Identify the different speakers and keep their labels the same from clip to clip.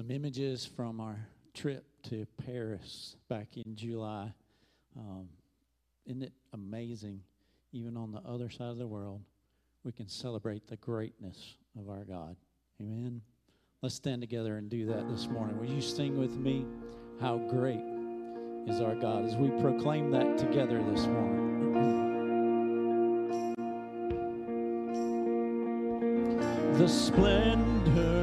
Speaker 1: some images from our trip to Paris back in July. Um, isn't it amazing? Even on the other side of the world, we can celebrate the greatness of our God. Amen. Let's stand together and do that this morning. Will you sing with me? How great is our God as we proclaim that together this morning. The splendor.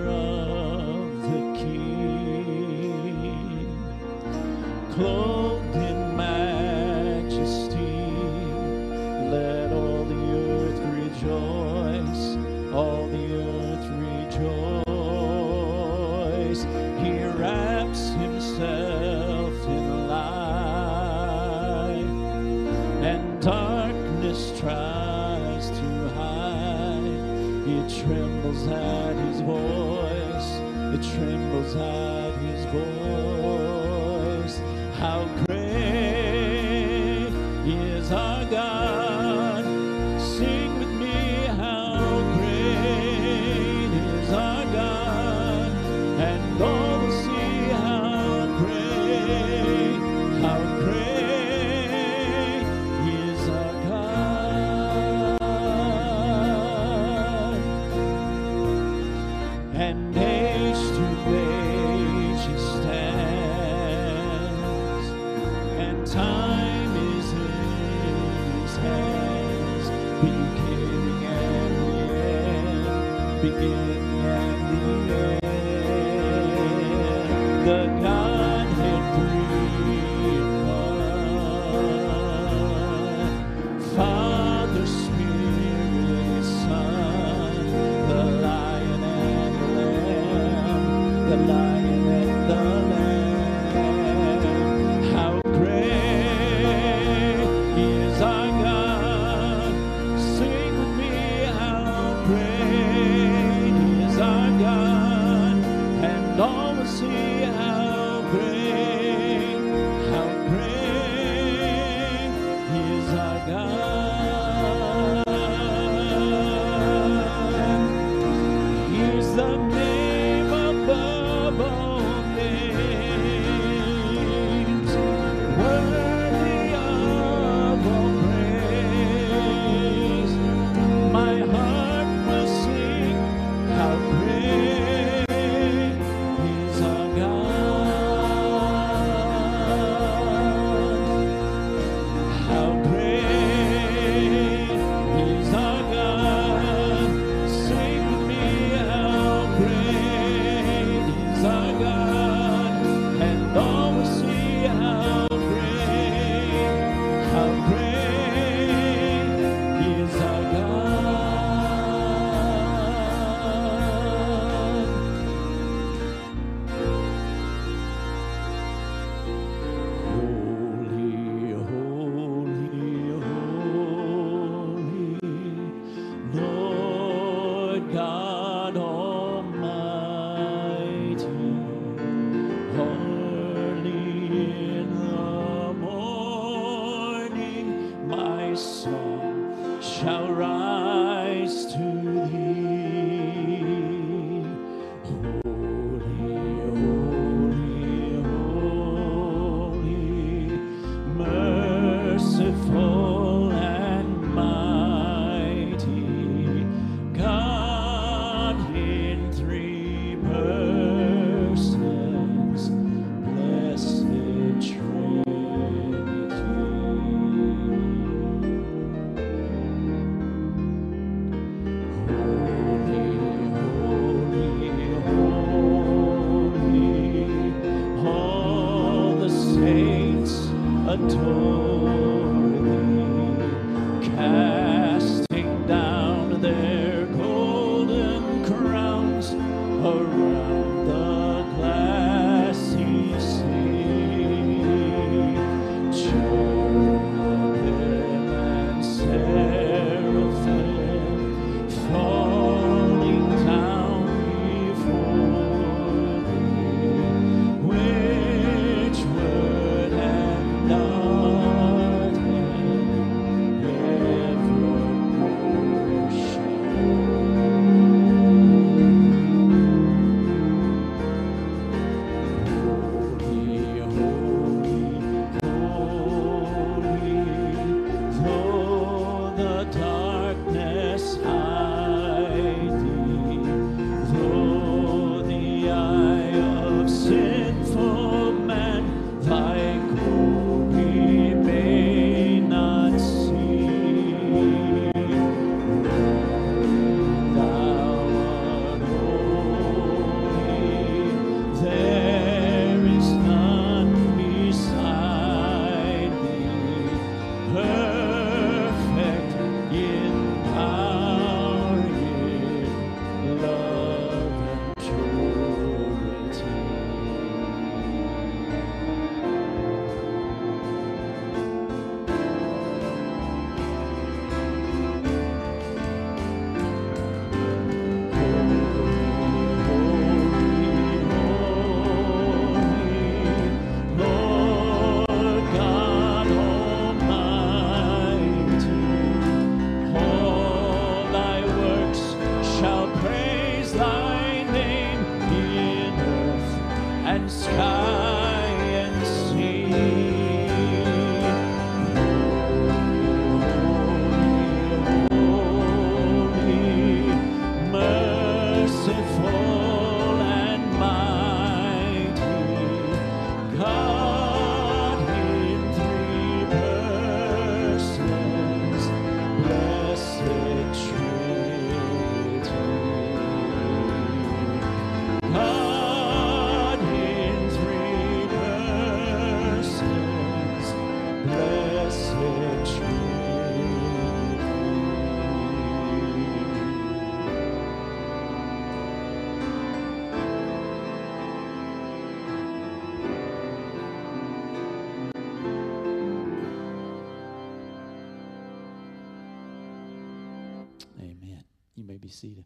Speaker 1: Seated.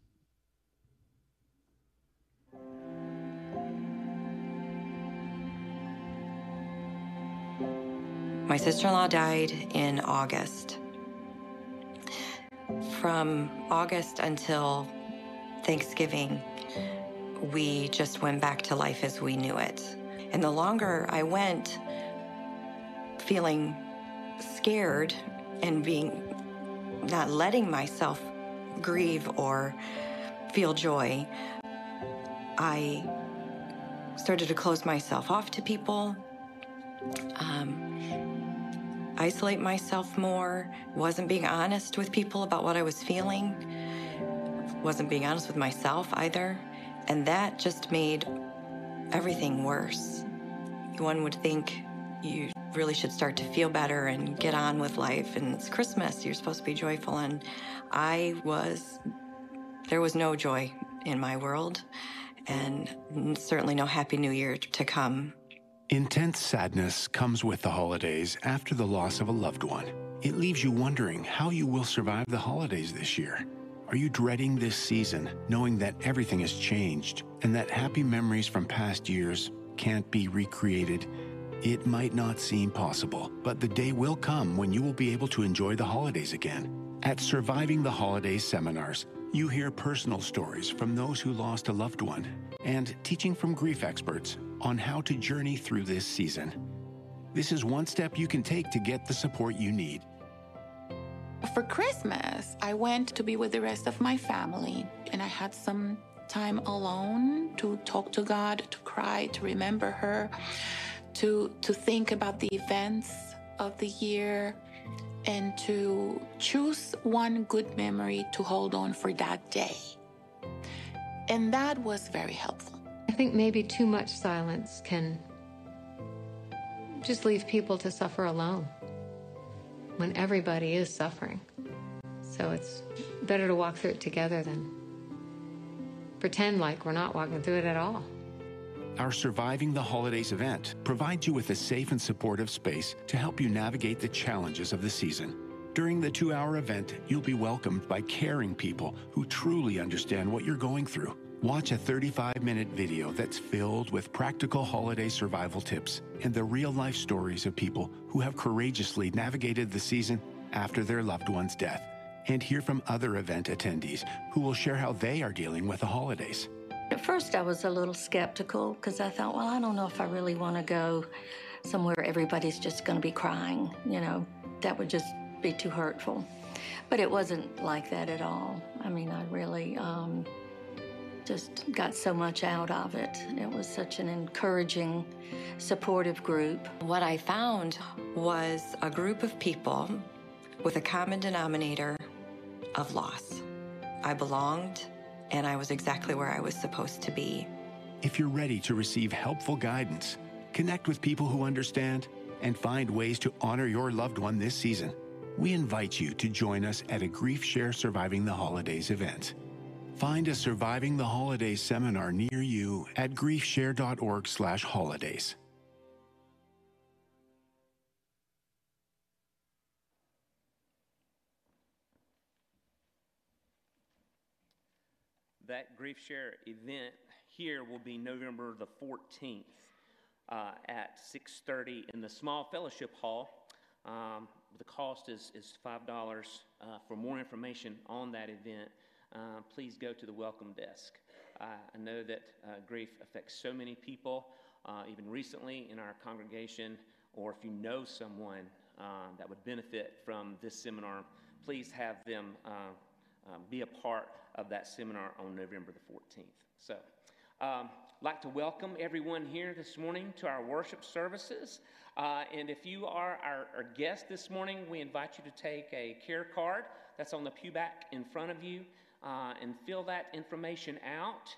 Speaker 2: My sister in law died in August. From August until Thanksgiving, we just went back to life as we knew it. And the longer I went feeling scared and being not letting myself grieve or feel joy, I started to close myself off to people, um, isolate myself more, wasn't being honest with people about what I was feeling, wasn't being honest with myself either. And that just made everything worse. One would think you really should start to feel better and get on with life. And it's Christmas, you're supposed to be joyful. And I was, there was no joy in my world, and certainly no Happy New Year to come.
Speaker 3: Intense sadness comes with the holidays after the loss of a loved one. It leaves you wondering how you will survive the holidays this year. Are you dreading this season, knowing that everything has changed and that happy memories from past years can't be recreated? It might not seem possible, but the day will come when you will be able to enjoy the holidays again. At Surviving the Holidays seminars, you hear personal stories from those who lost a loved one and teaching from grief experts on how to journey through this season. This is one step you can take to get the support you need.
Speaker 4: For Christmas, I went to be with the rest of my family, and I had some time alone to talk to God, to cry, to remember her, to to think about the events of the year, and to choose one good memory to hold on for that day. And that was very helpful.
Speaker 5: I think maybe too much silence can just leave people to suffer alone when everybody is suffering. So it's better to walk through it together than pretend like we're not walking through it at all.
Speaker 3: Our Surviving the Holidays event provides you with a safe and supportive space to help you navigate the challenges of the season. During the two hour event, you'll be welcomed by caring people who truly understand what you're going through. Watch a 35 minute video that's filled with practical holiday survival tips and the real life stories of people who have courageously navigated the season after their loved one's death. And hear from other event attendees who will share how they are dealing with the holidays.
Speaker 6: At first, I was a little skeptical because I thought, well, I don't know if I really want to go somewhere everybody's just going to be crying. You know, that would just be too hurtful. But it wasn't like that at all. I mean, I really um, just got so much out of it. It was such an encouraging, supportive group.
Speaker 2: What I found was a group of people with a common denominator of loss. I belonged, and I was exactly where I was supposed to be.
Speaker 3: If you're ready to receive helpful guidance, connect with people who understand, and find ways to honor your loved one this season, we invite you to join us at a Grief Share Surviving the Holidays event. Find a Surviving the Holidays seminar near you at griefshare.org/holidays.
Speaker 7: That Grief Share event here will be November the 14th uh, at 6:30 in the small fellowship hall. Um, the cost is, is $5. Uh, for more information on that event, uh, please go to the welcome desk. I know that uh, grief affects so many people, uh, even recently in our congregation, or if you know someone uh, that would benefit from this seminar, please have them um, be a part of that seminar on November the 14th. So, um, like to welcome everyone here this morning to our worship services. Uh, and if you are our, our, guest this morning, we invite you to take a care card that's on the pew back in front of you uh, and fill that information out.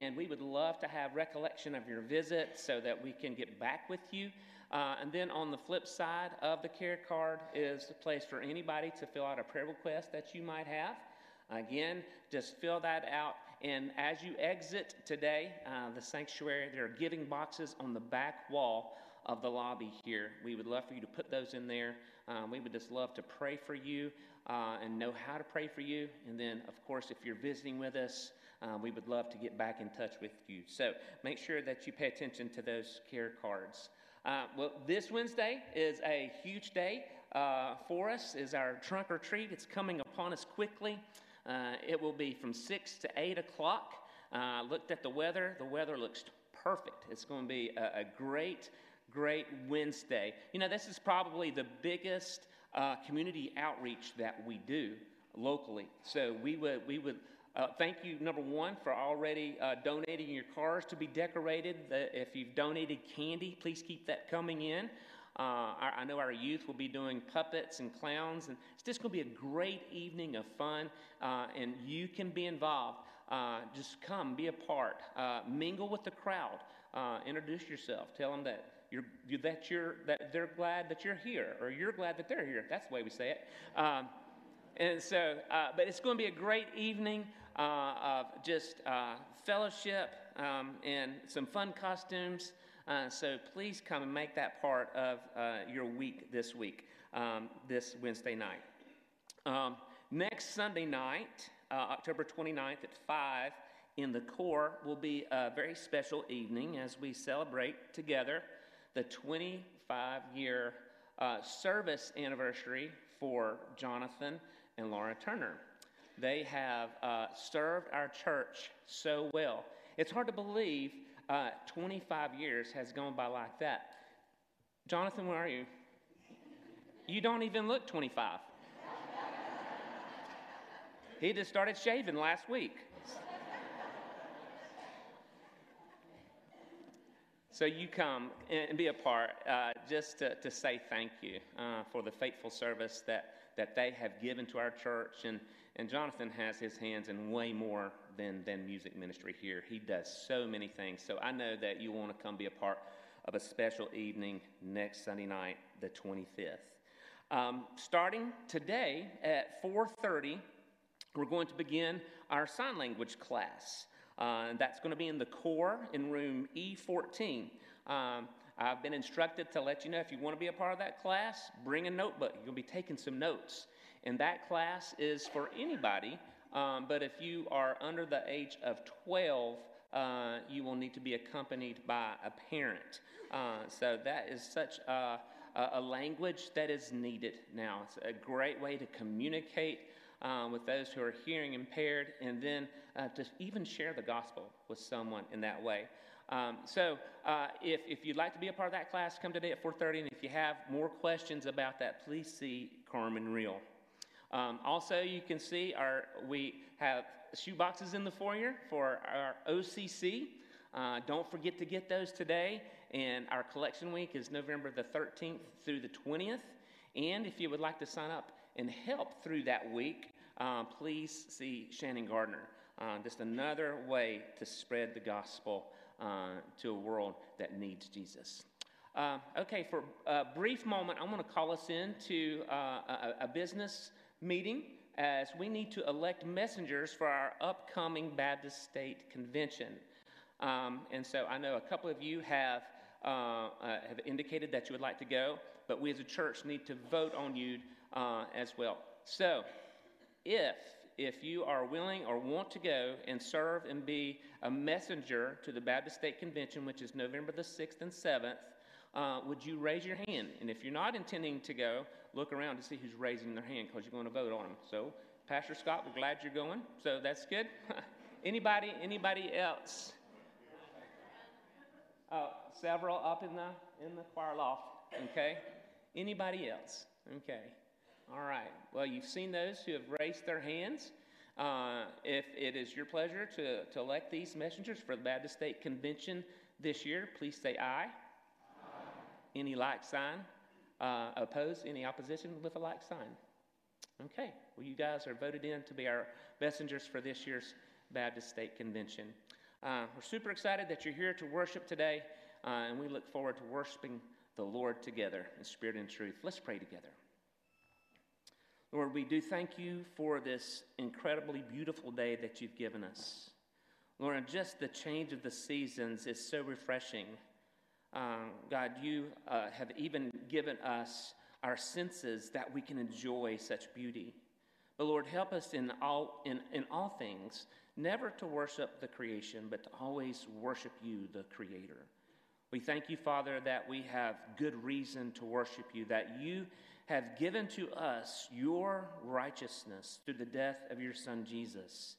Speaker 7: And we would love to have recollection of your visit so that we can get back with you. Uh, and then on the flip side of the care card is a place for anybody to fill out a prayer request that you might have. Again, just fill that out. And as you exit today, uh, the sanctuary, there are giving boxes on the back wall of the lobby here. We would love for you to put those in there. Um, we would just love to pray for you uh, and know how to pray for you. And then, of course, if you're visiting with us, uh, we would love to get back in touch with you. So make sure that you pay attention to those care cards. Uh, well, this Wednesday is a huge day uh, for us. Is our trunk or treat. It's coming upon us quickly. Uh, it will be from six to eight o'clock. Uh, looked at the weather. The weather looks perfect. It's going to be a, a great Great Wednesday. You know, this is probably the biggest uh, community outreach that we do locally. So we would, we would uh, thank you, number one, for already uh, donating your cars to be decorated. if you've donated candy, please keep that coming in. Uh, I, I, know our youth will be doing puppets and clowns, and it's just going to be a great evening of fun, uh, and you can be involved. Uh, just come, be a part, mingle with the crowd, introduce yourself, tell them that you're, that, you're, that they're glad that you're here, or you're glad that they're here. That's the way we say it. Um, and so, uh, but it's going to be a great evening uh, of just uh, fellowship um, and some fun costumes. Uh, so please come and make that part of uh, your week this week, um, this Wednesday night. Um, next Sunday night, uh, October 29th at 5, in the core will be a very special evening as we celebrate together the 25 year uh, service anniversary for Jonathan and Laura Turner. They have uh, served our church so well. It's hard to believe uh, 25 years has gone by like that. Jonathan, where are you? You don't even look 25. he just started shaving last week. So you come and be a part uh, just to, to, say thank you uh, for the faithful service that, that they have given to our church. And, and Jonathan has his hands in way more than, than music ministry here. He does so many things. So I know that you want to come be a part of a special evening next Sunday night, the 25th. Um, starting today at 4:30, we're going to begin our sign language class. Uh, that's going to be in the core in room E14. Um, I've been instructed to let you know if you want to be a part of that class, bring a notebook. You'll be taking some notes. And that class is for anybody, um, but if you are under the age of 12, uh, you will need to be accompanied by a parent. Uh, so that is such a, a language that is needed now. It's a great way to communicate uh, with those who are hearing impaired and then uh, to even share the gospel with someone in that way. Um, so uh, if, if you'd like to be a part of that class, come today at 4.30. And if you have more questions about that, please see Carmen Real. Um, also, you can see our, we have shoe boxes in the foyer for our OCC. Uh, don't forget to get those today. And our collection week is November the 13th through the 20th. And if you would like to sign up and help through that week, uh, please see Shannon Gardner. Uh, just another way to spread the gospel uh, to a world that needs Jesus. Uh, okay, for a brief moment, I want to call us into uh, a, a business meeting as we need to elect messengers for our upcoming Baptist State Convention. Um, and so I know a couple of you have, uh, uh, have indicated that you would like to go, but we as a church need to vote on you uh, as well. So if if you are willing or want to go and serve and be a messenger to the Baptist State Convention, which is November the 6th and 7th, uh, would you raise your hand? And if you're not intending to go, look around to see who's raising their hand because you're going to vote on them. So, Pastor Scott, we're glad you're going. So that's good. anybody? Anybody else? Uh, several up in the in the choir loft. Okay. Anybody else? Okay. All right. Well, you've seen those who have raised their hands. Uh, if it is your pleasure to, to elect these messengers for the Baptist State Convention this year, please say aye. aye. Any like sign? Uh, opposed? Any opposition with a like sign? Okay. Well, you guys are voted in to be our messengers for this year's Baptist State Convention. Uh, we're super excited that you're here to worship today, uh, and we look forward to worshiping the Lord together in spirit and truth. Let's pray together. Lord, we do thank you for this incredibly beautiful day that you've given us. Lord, just the change of the seasons is so refreshing. Um, God, you uh, have even given us our senses that we can enjoy such beauty. But Lord, help us in all, in, in all things, never to worship the creation, but to always worship you, the Creator. We thank you, Father, that we have good reason to worship you, that you have given to us your righteousness through the death of your Son Jesus.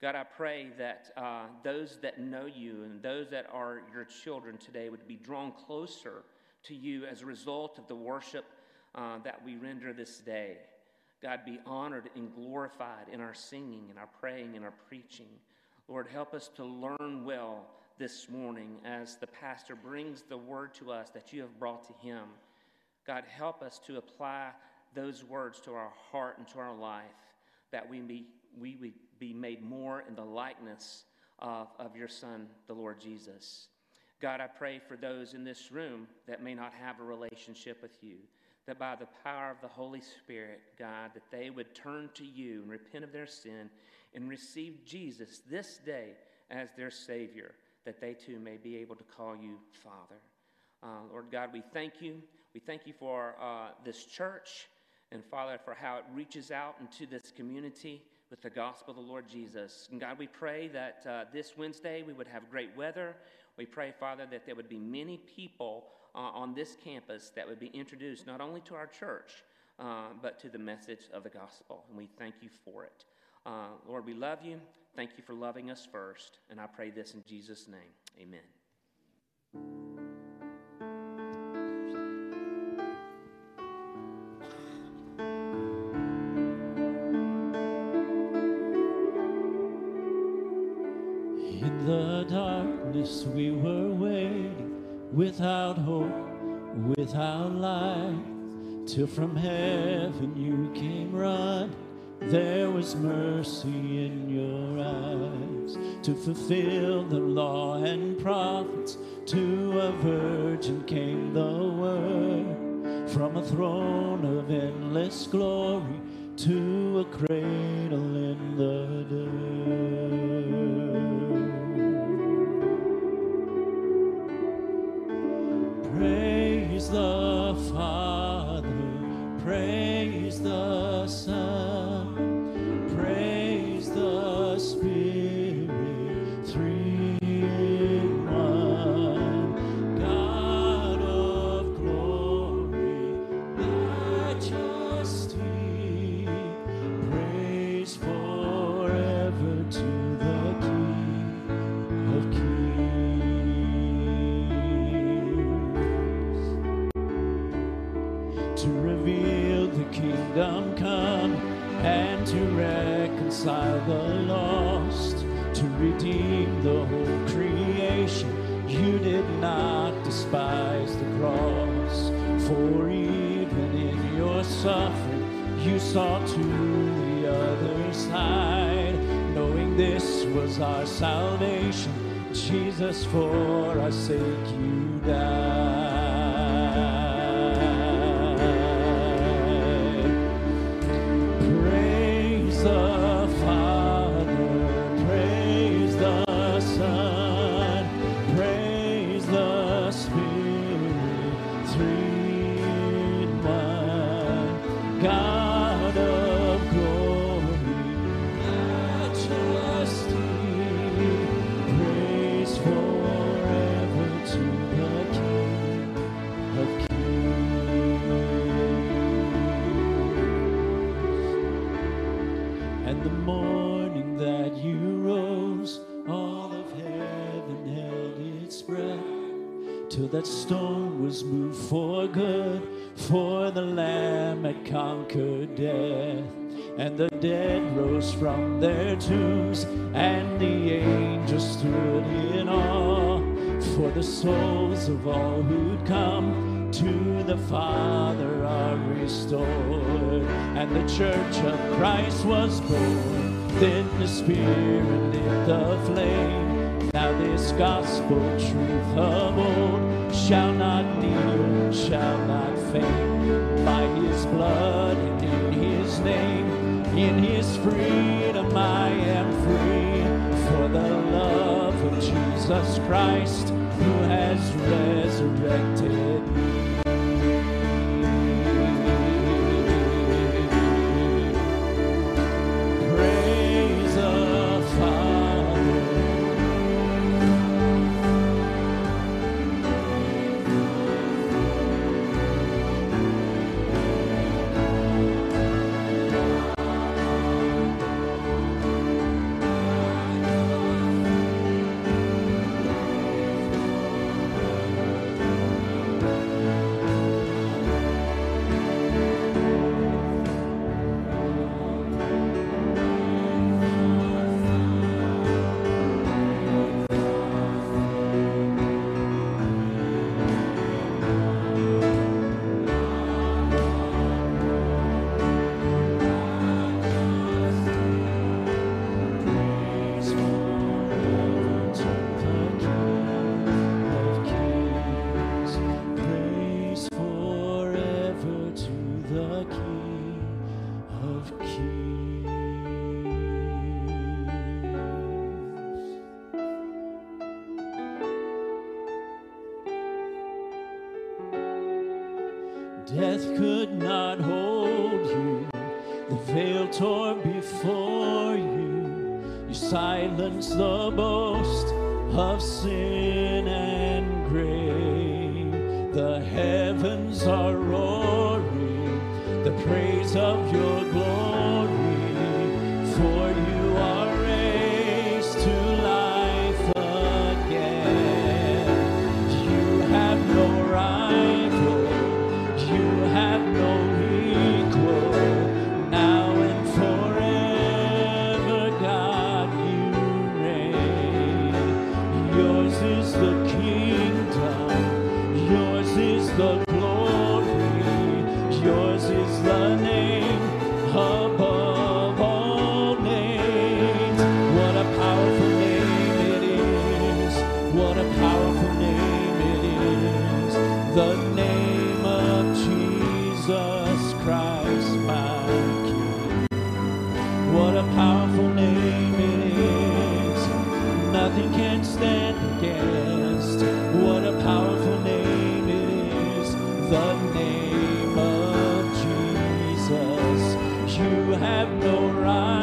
Speaker 7: God, I pray that uh, those that know you and those that are your children today would be drawn closer to you as a result of the worship uh, that we render this day. God, be honored and glorified in our singing and our praying and our preaching. Lord, help us to learn well this morning as the pastor brings the word to us that you have brought to him. God, help us to apply those words to our heart and to our life, that we, be, we would be made more in the likeness of, of your Son, the Lord Jesus. God, I pray for those in this room that may not have a relationship with you, that by the power of the Holy Spirit, God, that they would turn to you and repent of their sin and receive Jesus this day as their Savior, that they too may be able to call you Father. Uh, Lord God, we thank you. We thank you for uh, this church and, Father, for how it reaches out into this community with the gospel of the Lord Jesus. And God, we pray that uh, this Wednesday we would have great weather. We pray, Father, that there would be many people uh, on this campus that would be introduced not only to our church, uh, but to the message of the gospel. And we thank you for it. Uh, Lord, we love you. Thank you for loving us first. And I pray this in Jesus' name. Amen.
Speaker 1: without hope, without light, till from heaven you came right. There was mercy in your eyes to fulfill the law and prophets. To a virgin came the word from a throne of endless glory to a cradle our salvation. Jesus, for I sake you died. and the dead rose from their tombs, and the angels stood in awe for the souls of all who'd come to the Father are restored. And the church of Christ was born, then the Spirit lit the flame. Now this gospel truth of old shall not deal, shall not fade. By his blood and in his name, in his freedom I am free. For the love of Jesus Christ who has resurrected no rival,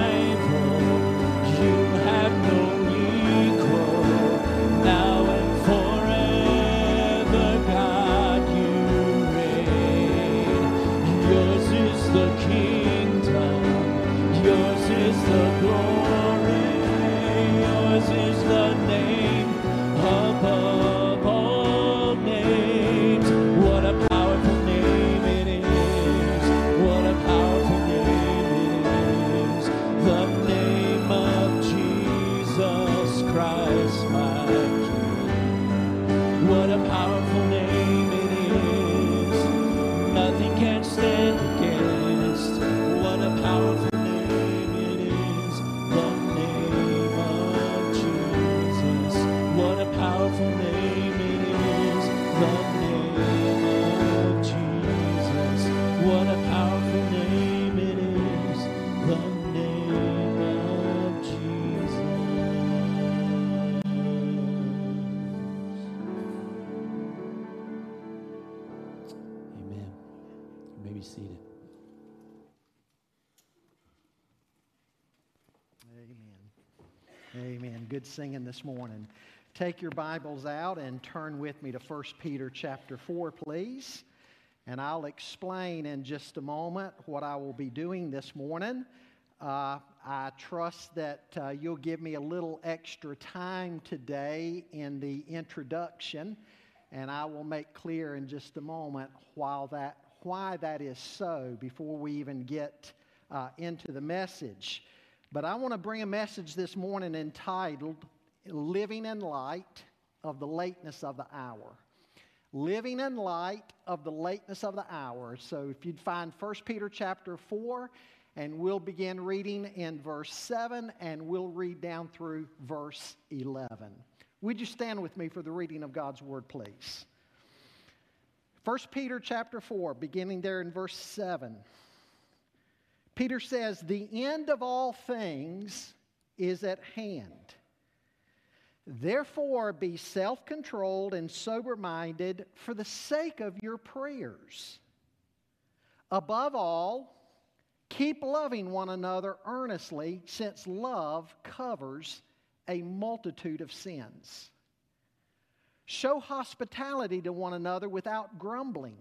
Speaker 8: Singing this morning. Take your Bibles out and turn with me to 1 Peter chapter 4, please. And I'll explain in just a moment what I will be doing this morning. Uh, I trust that uh, you'll give me a little extra time today in the introduction, and I will make clear in just a moment that, why that is so before we even get uh, into the message. But I want to bring a message this morning entitled Living in Light of the Lateness of the Hour. Living in light of the lateness of the hour. So if you'd find 1 Peter chapter 4, and we'll begin reading in verse 7, and we'll read down through verse 11. Would you stand with me for the reading of God's word, please? 1 Peter chapter 4, beginning there in verse 7. Peter says, The end of all things is at hand. Therefore, be self controlled and sober minded for the sake of your prayers. Above all, keep loving one another earnestly, since love covers a multitude of sins. Show hospitality to one another without grumbling.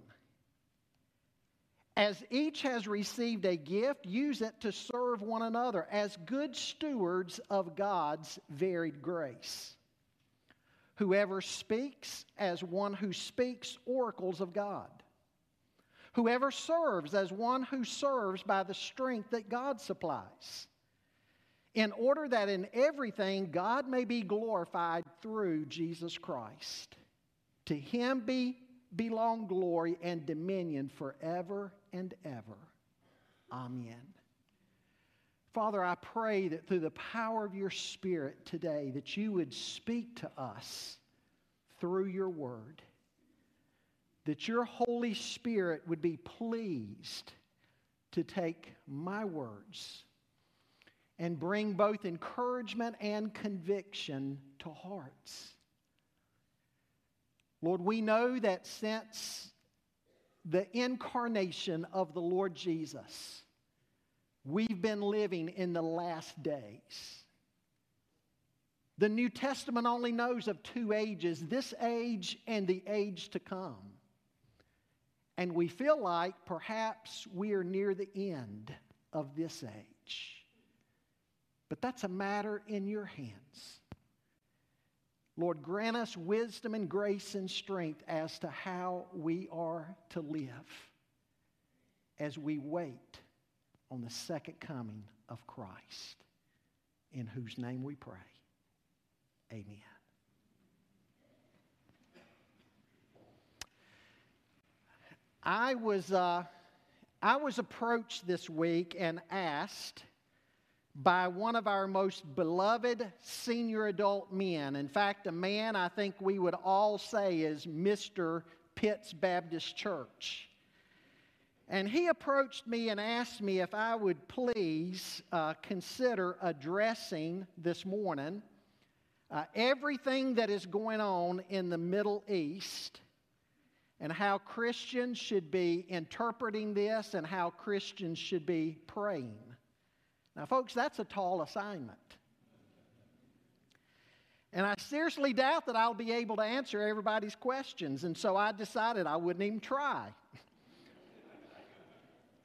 Speaker 8: As each has received a gift, use it to serve one another as good stewards of God's varied grace. Whoever speaks, as one who speaks oracles of God. Whoever serves, as one who serves by the strength that God supplies. In order that in everything God may be glorified through Jesus Christ. To him be belong glory and dominion forever and ever. Amen. Father, I pray that through the power of your Spirit today, that you would speak to us through your word. That your Holy Spirit would be pleased to take my words and bring both encouragement and conviction to hearts. Lord, we know that since the incarnation of the Lord Jesus, we've been living in the last days. The New Testament only knows of two ages this age and the age to come. And we feel like perhaps we are near the end of this age. But that's a matter in your hands. Lord, grant us wisdom and grace and strength as to how we are to live as we wait on the second coming of Christ, in whose name we pray. Amen. I was, uh, I was approached this week and asked by one of our most beloved senior adult men. In fact, a man I think we would all say is Mr. Pitts Baptist Church. And he approached me and asked me if I would please uh, consider addressing this morning uh, everything that is going on in the Middle East and how Christians should be interpreting this and how Christians should be praying. Now, folks, that's a tall assignment. And I seriously doubt that I'll be able to answer everybody's questions, and so I decided I wouldn't even try.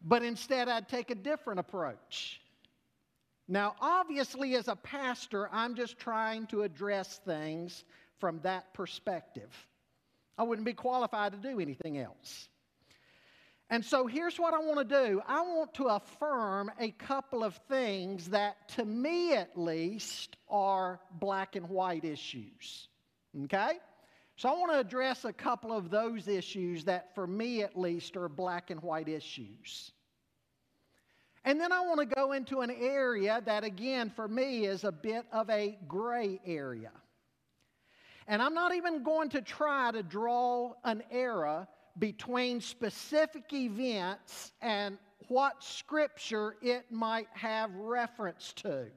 Speaker 8: but instead, I'd take a different approach. Now, obviously, as a pastor, I'm just trying to address things from that perspective. I wouldn't be qualified to do anything else. And so here's what I want to do I want to affirm a couple of things that, to me at least, are black and white issues. Okay? So I want to address a couple of those issues that, for me at least, are black and white issues. And then I want to go into an area that, again, for me, is a bit of a gray area. And I'm not even going to try to draw an era between specific events and what scripture it might have reference to.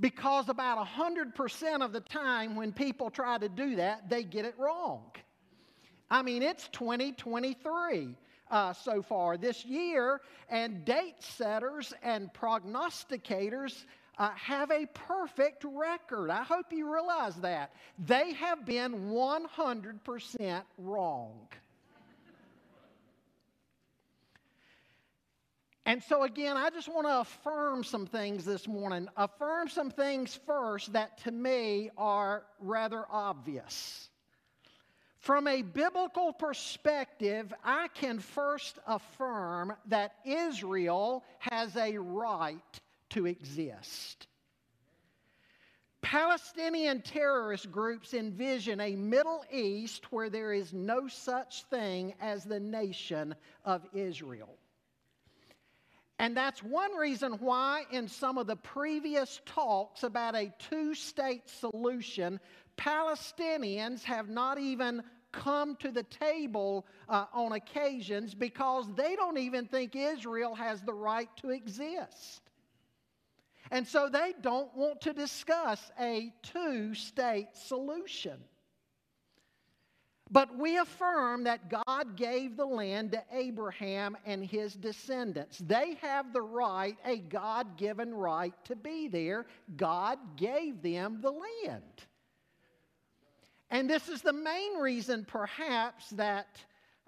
Speaker 8: Because about 100% of the time when people try to do that, they get it wrong. I mean, it's 2023 uh, so far this year, and date setters and prognosticators uh, have a perfect record. I hope you realize that. They have been 100% wrong. And so, again, I just want to affirm some things this morning. Affirm some things first that to me are rather obvious. From a biblical perspective, I can first affirm that Israel has a right to exist. Palestinian terrorist groups envision a Middle East where there is no such thing as the nation of Israel. And that's one reason why, in some of the previous talks about a two state solution, Palestinians have not even come to the table uh, on occasions because they don't even think Israel has the right to exist. And so they don't want to discuss a two state solution. But we affirm that God gave the land to Abraham and his descendants. They have the right, a God given right to be there. God gave them the land. And this is the main reason, perhaps, that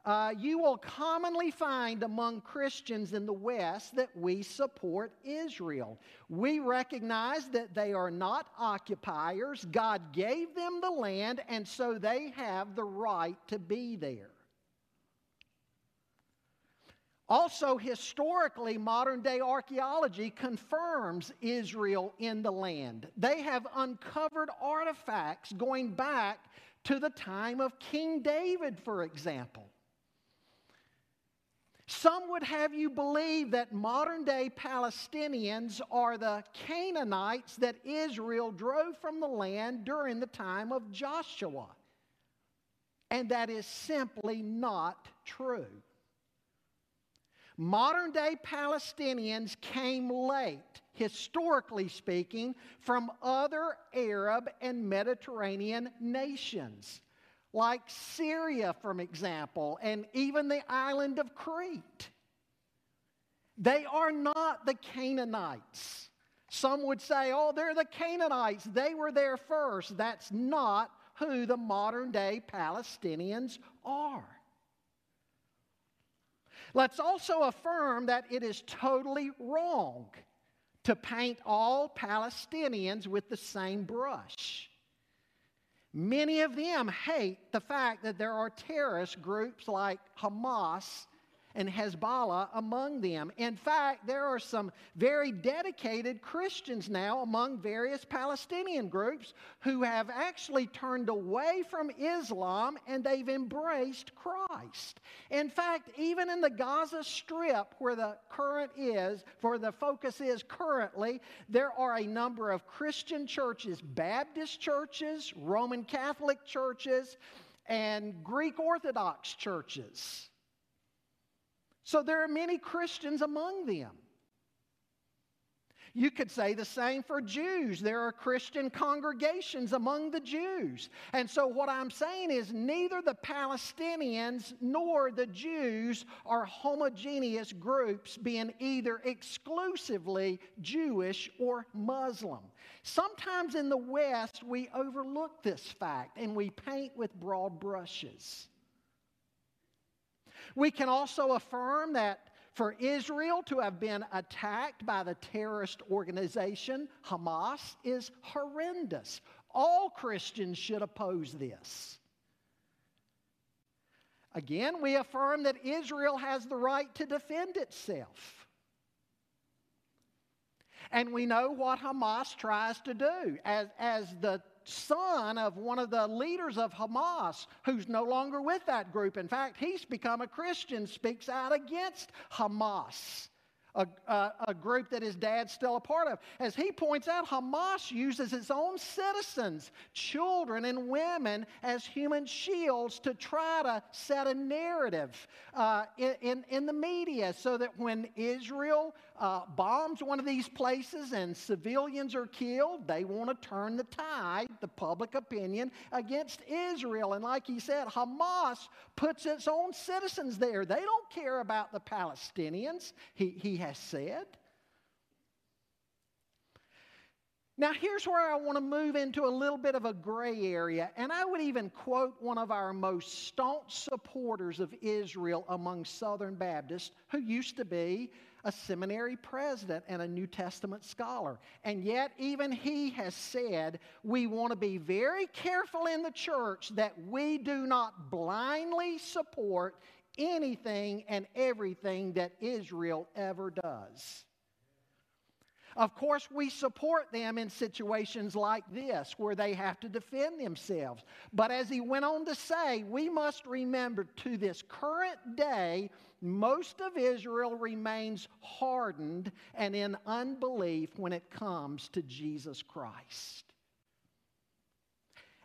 Speaker 8: uh, you will commonly find among Christians in the West that we support Israel. We recognize that they are not occupiers. God gave them the land, and so they have the right to be there. Also, historically, modern day archaeology confirms Israel in the land. They have uncovered artifacts going back to the time of King David, for example. Some would have you believe that modern day Palestinians are the Canaanites that Israel drove from the land during the time of Joshua. And that is simply not true. Modern day Palestinians came late, historically speaking, from other Arab and Mediterranean nations like Syria, for example, and even the island of Crete. They are not the Canaanites. Some would say, oh, they're the Canaanites. They were there first. That's not who the modern day Palestinians are. Let's also affirm that it is totally wrong to paint all Palestinians with the same brush. Many of them hate the fact that there are terrorist groups like Hamas and Hezbollah among them. In fact, there are some very dedicated Christians now among various Palestinian groups who have actually turned away from Islam and they've embraced Christ. In fact, even in the Gaza Strip, where the current is, where the focus is currently, there are a number of Christian churches, Baptist churches, Roman Catholic churches, and Greek Orthodox churches so there are many Christians among them. You could say the same for Jews. There are Christian congregations among the Jews. And so, what I'm saying is, neither the Palestinians nor the Jews are homogeneous groups, being either exclusively Jewish or Muslim. Sometimes in the West, we overlook this fact and we paint with broad brushes. We can also affirm that for Israel to have been attacked by the terrorist organization Hamas is horrendous. All Christians should oppose this. Again, we affirm that Israel has the right to defend itself. And we know what Hamas tries to do. As, as the son of one of the leaders of Hamas who's no longer with that group. In fact, he's become a Christian, speaks out against Hamas a, a, a, group that his dad's still a part of. As he points out, Hamas uses its own citizens, children, and women as human shields to try to set a narrative uh, in, in, in, the media so that when Israel uh, bombs one of these places and civilians are killed, they want to turn the tide, the public opinion, against Israel. And like he said, Hamas puts its own citizens there. They don't care about the Palestinians. He, he has said. Now, here's where I want to move into a little bit of a gray area, and I would even quote one of our most staunch supporters of Israel among Southern Baptists, who used to be a seminary president and a New Testament scholar. And yet, even he has said we want to be very careful in the church that we do not blindly support anything and everything that Israel ever does. Of course, we support them in situations like this where they have to defend themselves. But as he went on to say, we must remember to this current day, most of Israel remains hardened and in unbelief when it comes to Jesus Christ.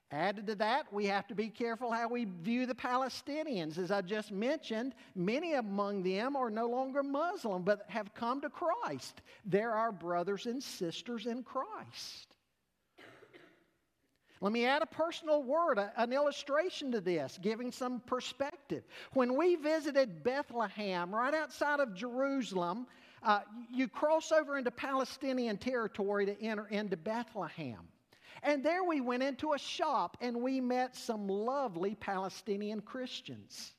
Speaker 8: Added to that, we have to be careful how we view the Palestinians. As I just mentioned, many among them are no longer Muslim but have come to Christ. They're our brothers and sisters in Christ. Let me add a personal word, an illustration to this, giving some perspective. When we visited Bethlehem, right outside of Jerusalem, uh, you cross over into Palestinian territory to enter into Bethlehem. And there we went into a shop and we met some lovely Palestinian Christians.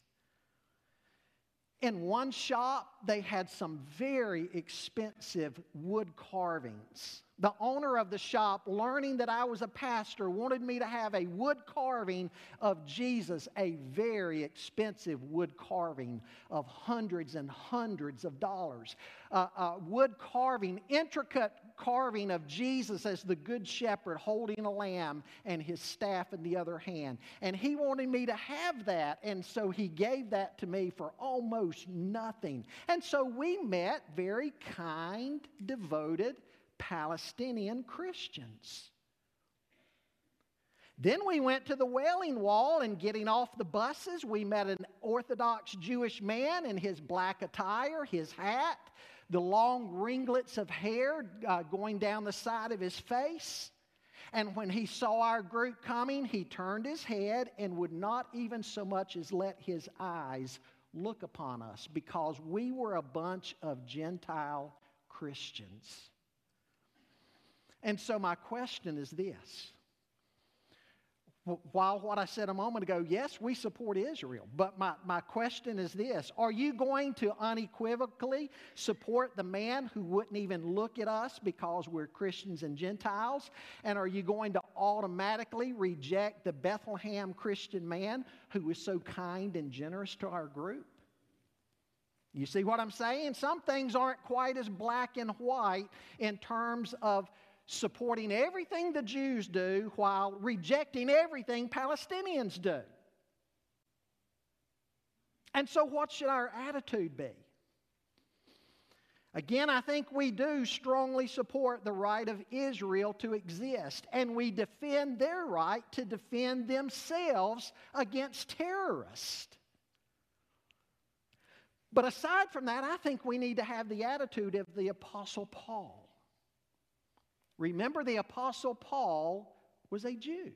Speaker 8: In one shop, they had some very expensive wood carvings. The owner of the shop, learning that I was a pastor, wanted me to have a wood carving of Jesus, a very expensive wood carving of hundreds and hundreds of dollars. Uh, uh, wood carving, intricate carving of Jesus as the Good Shepherd holding a lamb and his staff in the other hand. And he wanted me to have that, and so he gave that to me for almost nothing. And so we met very kind, devoted Palestinian Christians. Then we went to the Wailing Wall, and getting off the buses, we met an Orthodox Jewish man in his black attire, his hat, the long ringlets of hair uh, going down the side of his face. And when he saw our group coming, he turned his head and would not even so much as let his eyes look upon us because we were a bunch of Gentile Christians. And so, my question is this while what I said a moment ago, yes, we support Israel. But my, my question is this Are you going to unequivocally support the man who wouldn't even look at us because we're Christians and Gentiles? And are you going to automatically reject the Bethlehem Christian man who was so kind and generous to our group? You see what I'm saying? Some things aren't quite as black and white in terms of supporting everything the Jews do while rejecting everything Palestinians do. And so, what should our attitude be? Again, I think we do strongly support the right of Israel to exist, and we defend their right to defend themselves against terrorists. But aside from that, I think we need to have the attitude of the Apostle Paul. Remember, the Apostle Paul was a Jew.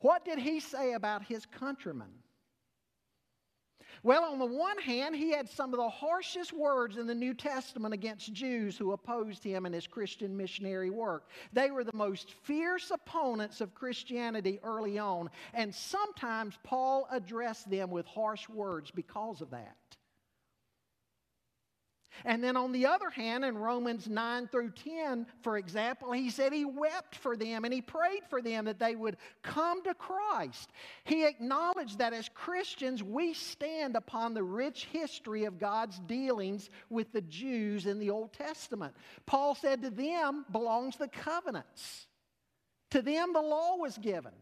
Speaker 8: What did he say about his countrymen? Well, on the one hand, he had some of the harshest words in the New Testament against Jews who opposed him and his Christian missionary work. They were the most fierce opponents of Christianity early on, and sometimes Paul addressed them with harsh words because of that. And then on the other hand, in Romans 9 through 10, for example, he said he wept for them and he prayed for them that they would come to Christ. He acknowledged that as Christians, we stand upon the rich history of God's dealings with the Jews in the Old Testament. Paul said to them belongs the covenants, to them the law was given.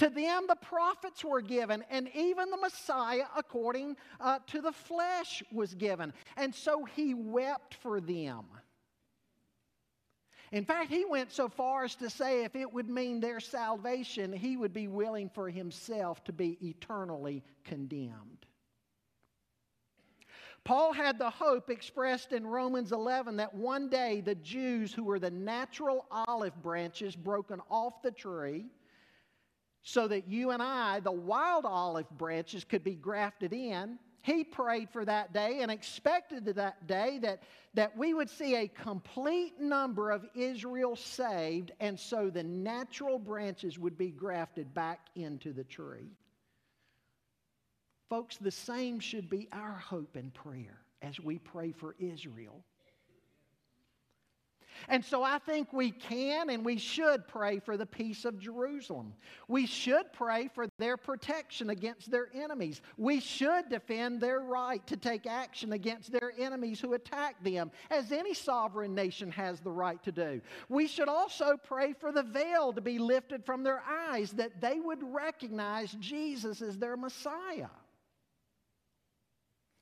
Speaker 8: To them, the prophets were given, and even the Messiah, according uh, to the flesh, was given. And so he wept for them. In fact, he went so far as to say if it would mean their salvation, he would be willing for himself to be eternally condemned. Paul had the hope expressed in Romans 11 that one day the Jews, who were the natural olive branches broken off the tree, so that you and I, the wild olive branches, could be grafted in. He prayed for that day and expected that day that, that we would see a complete number of Israel saved, and so the natural branches would be grafted back into the tree. Folks, the same should be our hope and prayer as we pray for Israel. And so I think we can and we should pray for the peace of Jerusalem. We should pray for their protection against their enemies. We should defend their right to take action against their enemies who attack them, as any sovereign nation has the right to do. We should also pray for the veil to be lifted from their eyes, that they would recognize Jesus as their Messiah.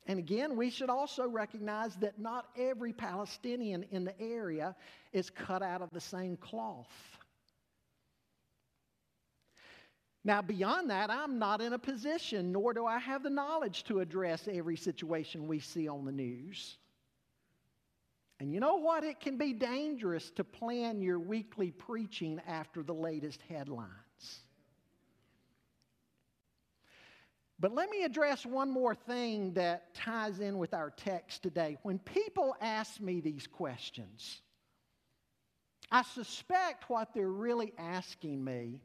Speaker 8: And again, we should also recognize that not every Palestinian in the area is cut out of the same cloth. Now, beyond that, I'm not in a position, nor do I have the knowledge to address every situation we see on the news. And you know what? It can be dangerous to plan your weekly preaching after the latest headlines. But let me address one more thing that ties in with our text today. When people ask me these questions, I suspect what they're really asking me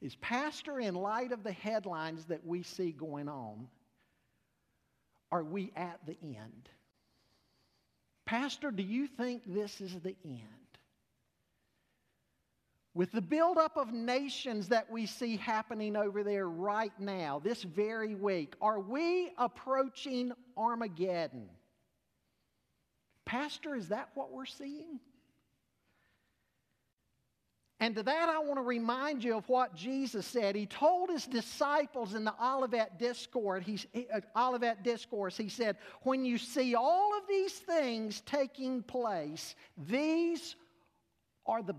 Speaker 8: is Pastor, in light of the headlines that we see going on, are we at the end? Pastor, do you think this is the end? With the buildup of nations that we see happening over there right now, this very week, are we approaching Armageddon? Pastor, is that what we're seeing? And to that, I want to remind you of what Jesus said. He told his disciples in the Olivet Discourse, he, uh, Olivet Discourse, he said, When you see all of these things taking place, these are the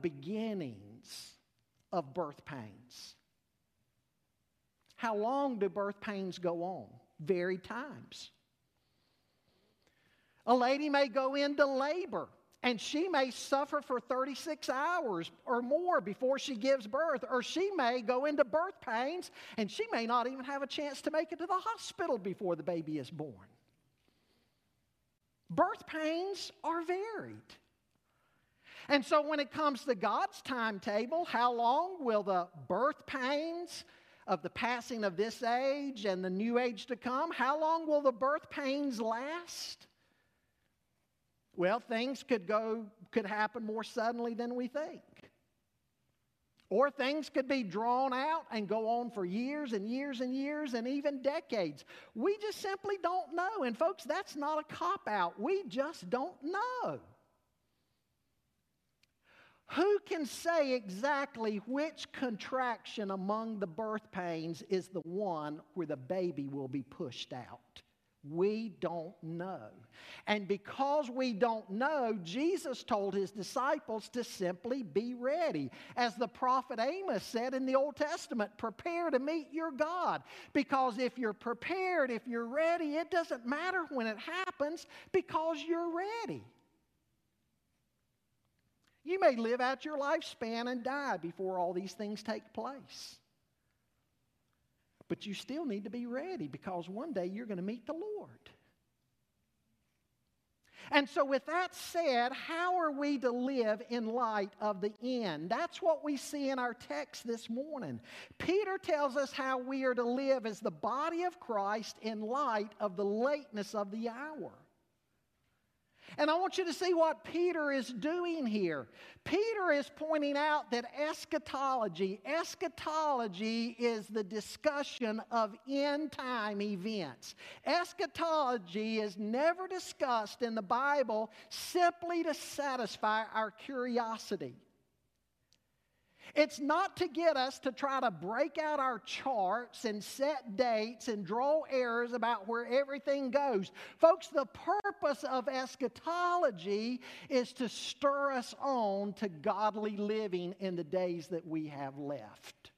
Speaker 8: of birth pains. How long do birth pains go on? Varied times. A lady may go into labor and she may suffer for 36 hours or more before she gives birth, or she may go into birth pains and she may not even have a chance to make it to the hospital before the baby is born. Birth pains are varied. And so, when it comes to God's timetable, how long will the birth pains of the passing of this age and the new age to come, how long will the birth pains last? Well, things could go, could happen more suddenly than we think. Or things could be drawn out and go on for years and years and years and even decades. We just simply don't know. And, folks, that's not a cop out. We just don't know. Who can say exactly which contraction among the birth pains is the one where the baby will be pushed out? We don't know. And because we don't know, Jesus told his disciples to simply be ready. As the prophet Amos said in the Old Testament, prepare to meet your God. Because if you're prepared, if you're ready, it doesn't matter when it happens because you're ready. You may live out your lifespan and die before all these things take place. But you still need to be ready because one day you're going to meet the Lord. And so, with that said, how are we to live in light of the end? That's what we see in our text this morning. Peter tells us how we are to live as the body of Christ in light of the lateness of the hour. And I want you to see what Peter is doing here. Peter is pointing out that eschatology, eschatology is the discussion of end time events. Eschatology is never discussed in the Bible simply to satisfy our curiosity. It's not to get us to try to break out our charts and set dates and draw errors about where everything goes. Folks, the purpose of eschatology is to stir us on to godly living in the days that we have left.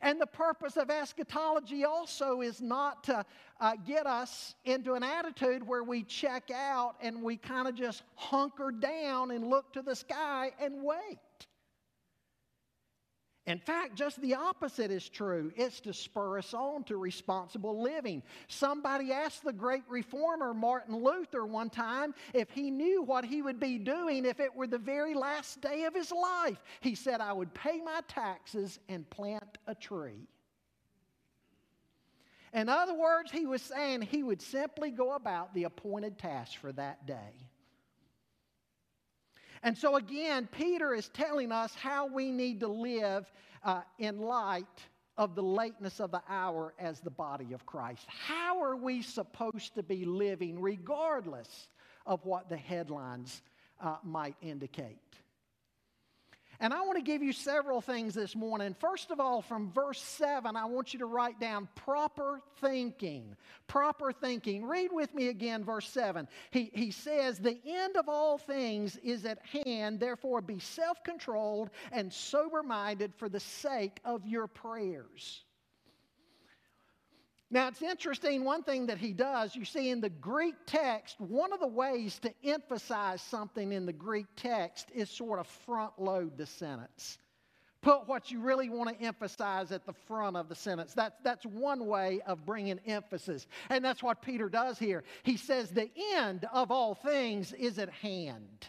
Speaker 8: And the purpose of eschatology also is not to uh, get us into an attitude where we check out and we kind of just hunker down and look to the sky and wait. In fact, just the opposite is true. It's to spur us on to responsible living. Somebody asked the great reformer Martin Luther one time if he knew what he would be doing if it were the very last day of his life. He said, I would pay my taxes and plant a tree. In other words, he was saying he would simply go about the appointed task for that day. And so, again, Peter is telling us how we need to live uh, in light of the lateness of the hour as the body of Christ. How are we supposed to be living regardless of what the headlines uh, might indicate? And I want to give you several things this morning. First of all, from verse 7, I want you to write down proper thinking. Proper thinking. Read with me again, verse 7. He, he says, The end of all things is at hand, therefore be self controlled and sober minded for the sake of your prayers. Now, it's interesting, one thing that he does, you see in the Greek text, one of the ways to emphasize something in the Greek text is sort of front load the sentence. Put what you really want to emphasize at the front of the sentence. That's, that's one way of bringing emphasis. And that's what Peter does here. He says, The end of all things is at hand.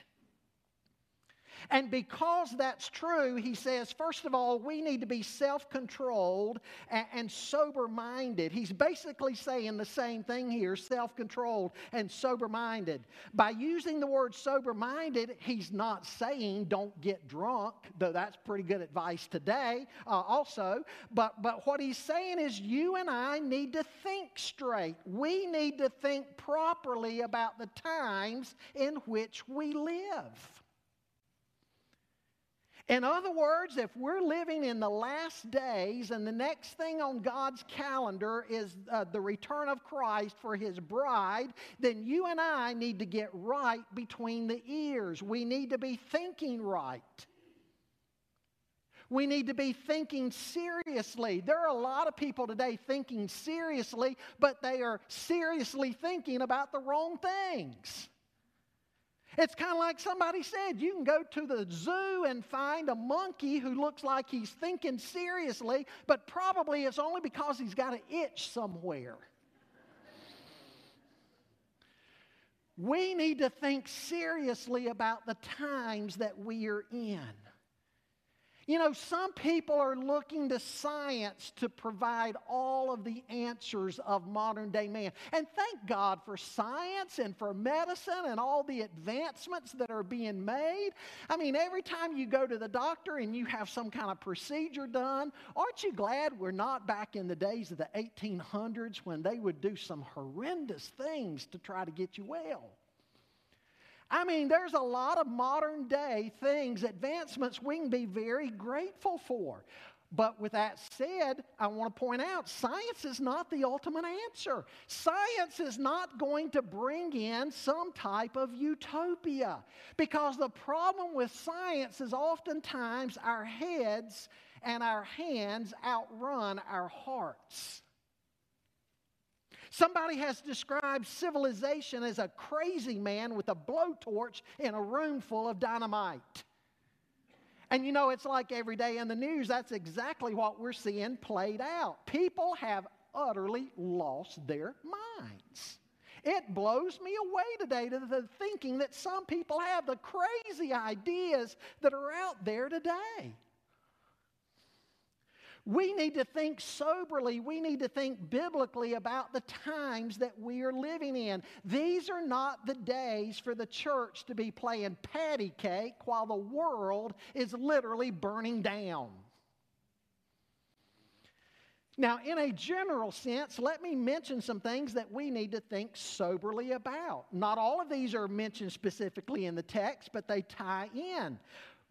Speaker 8: And because that's true, he says, first of all, we need to be self controlled and, and sober minded. He's basically saying the same thing here self controlled and sober minded. By using the word sober minded, he's not saying don't get drunk, though that's pretty good advice today uh, also. But, but what he's saying is you and I need to think straight. We need to think properly about the times in which we live. In other words, if we're living in the last days and the next thing on God's calendar is uh, the return of Christ for his bride, then you and I need to get right between the ears. We need to be thinking right. We need to be thinking seriously. There are a lot of people today thinking seriously, but they are seriously thinking about the wrong things. It's kind of like somebody said you can go to the zoo and find a monkey who looks like he's thinking seriously, but probably it's only because he's got an itch somewhere. we need to think seriously about the times that we are in. You know, some people are looking to science to provide all of the answers of modern day man. And thank God for science and for medicine and all the advancements that are being made. I mean, every time you go to the doctor and you have some kind of procedure done, aren't you glad we're not back in the days of the 1800s when they would do some horrendous things to try to get you well? I mean, there's a lot of modern day things, advancements we can be very grateful for. But with that said, I want to point out science is not the ultimate answer. Science is not going to bring in some type of utopia. Because the problem with science is oftentimes our heads and our hands outrun our hearts. Somebody has described civilization as a crazy man with a blowtorch in a room full of dynamite. And you know, it's like every day in the news, that's exactly what we're seeing played out. People have utterly lost their minds. It blows me away today to the thinking that some people have, the crazy ideas that are out there today. We need to think soberly. We need to think biblically about the times that we are living in. These are not the days for the church to be playing patty cake while the world is literally burning down. Now, in a general sense, let me mention some things that we need to think soberly about. Not all of these are mentioned specifically in the text, but they tie in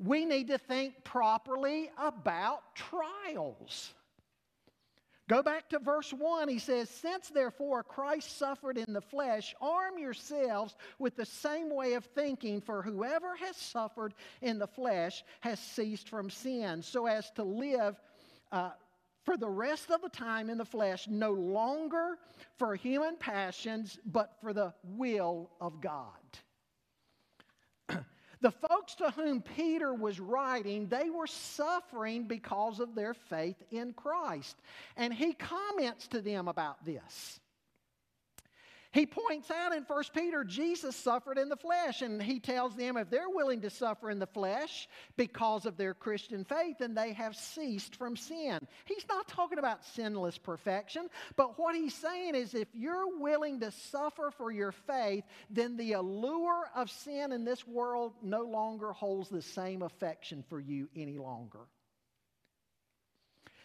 Speaker 8: we need to think properly about trials. Go back to verse 1. He says, Since therefore Christ suffered in the flesh, arm yourselves with the same way of thinking, for whoever has suffered in the flesh has ceased from sin, so as to live uh, for the rest of the time in the flesh, no longer for human passions, but for the will of God. The folks to whom Peter was writing, they were suffering because of their faith in Christ. And he comments to them about this. He points out in 1 Peter, Jesus suffered in the flesh, and he tells them if they're willing to suffer in the flesh because of their Christian faith, then they have ceased from sin. He's not talking about sinless perfection, but what he's saying is if you're willing to suffer for your faith, then the allure of sin in this world no longer holds the same affection for you any longer.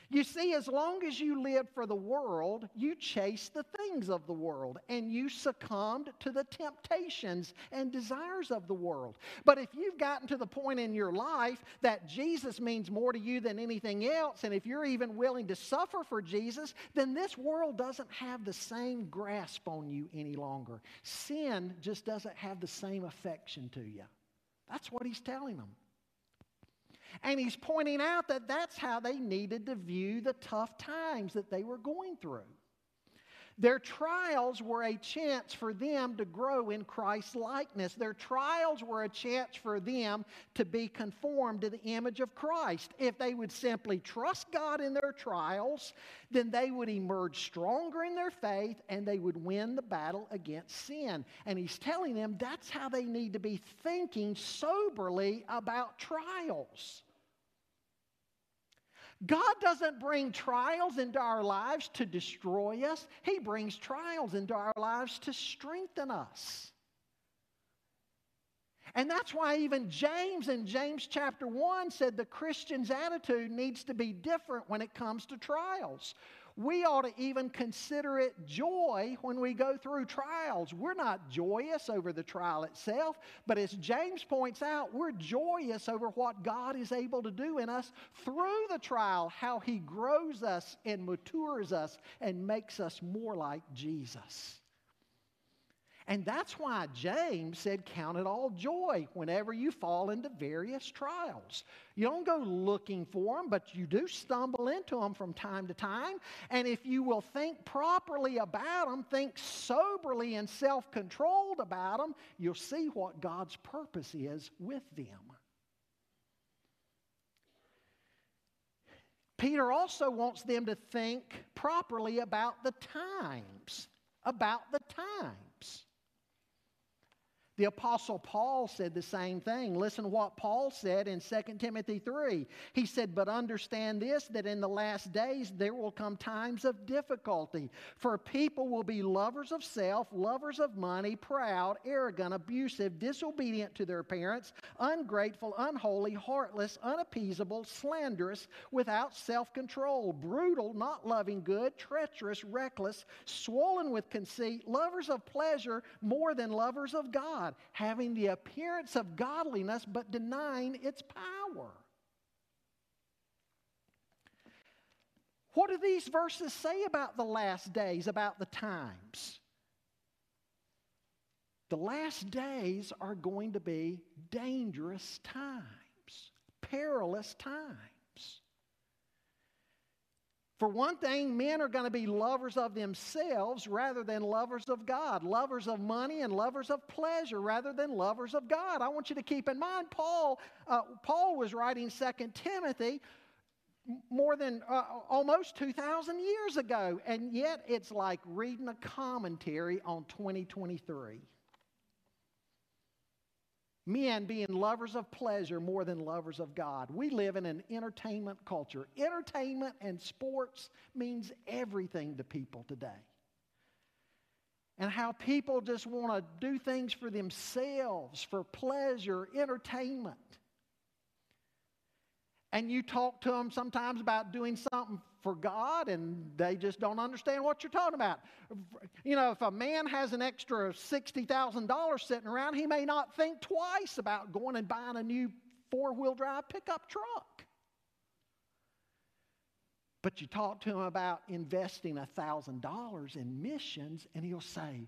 Speaker 8: You see, as long as you lived for the world, you chased the things of the world and you succumbed to the temptations and desires of the world. But if you've gotten to the point in your life that Jesus means more to you than anything else, and if you're even willing to suffer for Jesus, then this world doesn't have the same grasp on you any longer. Sin just doesn't have the same affection to you. That's what he's telling them. And he's pointing out that that's how they needed to view the tough times that they were going through. Their trials were a chance for them to grow in Christ's likeness. Their trials were a chance for them to be conformed to the image of Christ. If they would simply trust God in their trials, then they would emerge stronger in their faith and they would win the battle against sin. And he's telling them that's how they need to be thinking soberly about trials. God doesn't bring trials into our lives to destroy us, He brings trials into our lives to strengthen us. And that's why even James in James chapter 1 said the Christian's attitude needs to be different when it comes to trials we ought to even consider it joy when we go through trials. We're not joyous over the trial itself, but as James points out, we're joyous over what God is able to do in us through the trial, how He grows us and matures us and makes us more like Jesus. And that's why James said, Count it all joy whenever you fall into various trials. You don't go looking for them, but you do stumble into them from time to time. And if you will think properly about them, think soberly and self controlled about them, you'll see what God's purpose is with them. Peter also wants them to think properly about the times. About the times. The Apostle Paul said the same thing. Listen to what Paul said in 2 Timothy 3. He said, But understand this, that in the last days there will come times of difficulty. For people will be lovers of self, lovers of money, proud, arrogant, abusive, disobedient to their parents, ungrateful, unholy, heartless, unappeasable, slanderous, without self control, brutal, not loving good, treacherous, reckless, swollen with conceit, lovers of pleasure more than lovers of God God, having the appearance of godliness but denying its power. What do these verses say about the last days, about the times? The last days are going to be dangerous times, perilous times. For one thing, men are going to be lovers of themselves rather than lovers of God, lovers of money and lovers of pleasure rather than lovers of God. I want you to keep in mind, Paul, uh, Paul was writing 2 Timothy more than uh, almost 2,000 years ago, and yet it's like reading a commentary on 2023. Men being lovers of pleasure more than lovers of God. We live in an entertainment culture. Entertainment and sports means everything to people today. And how people just want to do things for themselves, for pleasure, entertainment and you talk to them sometimes about doing something for God and they just don't understand what you're talking about. You know, if a man has an extra $60,000 sitting around, he may not think twice about going and buying a new four wheel drive pickup truck. But you talk to him about investing $1,000 in missions and he'll say,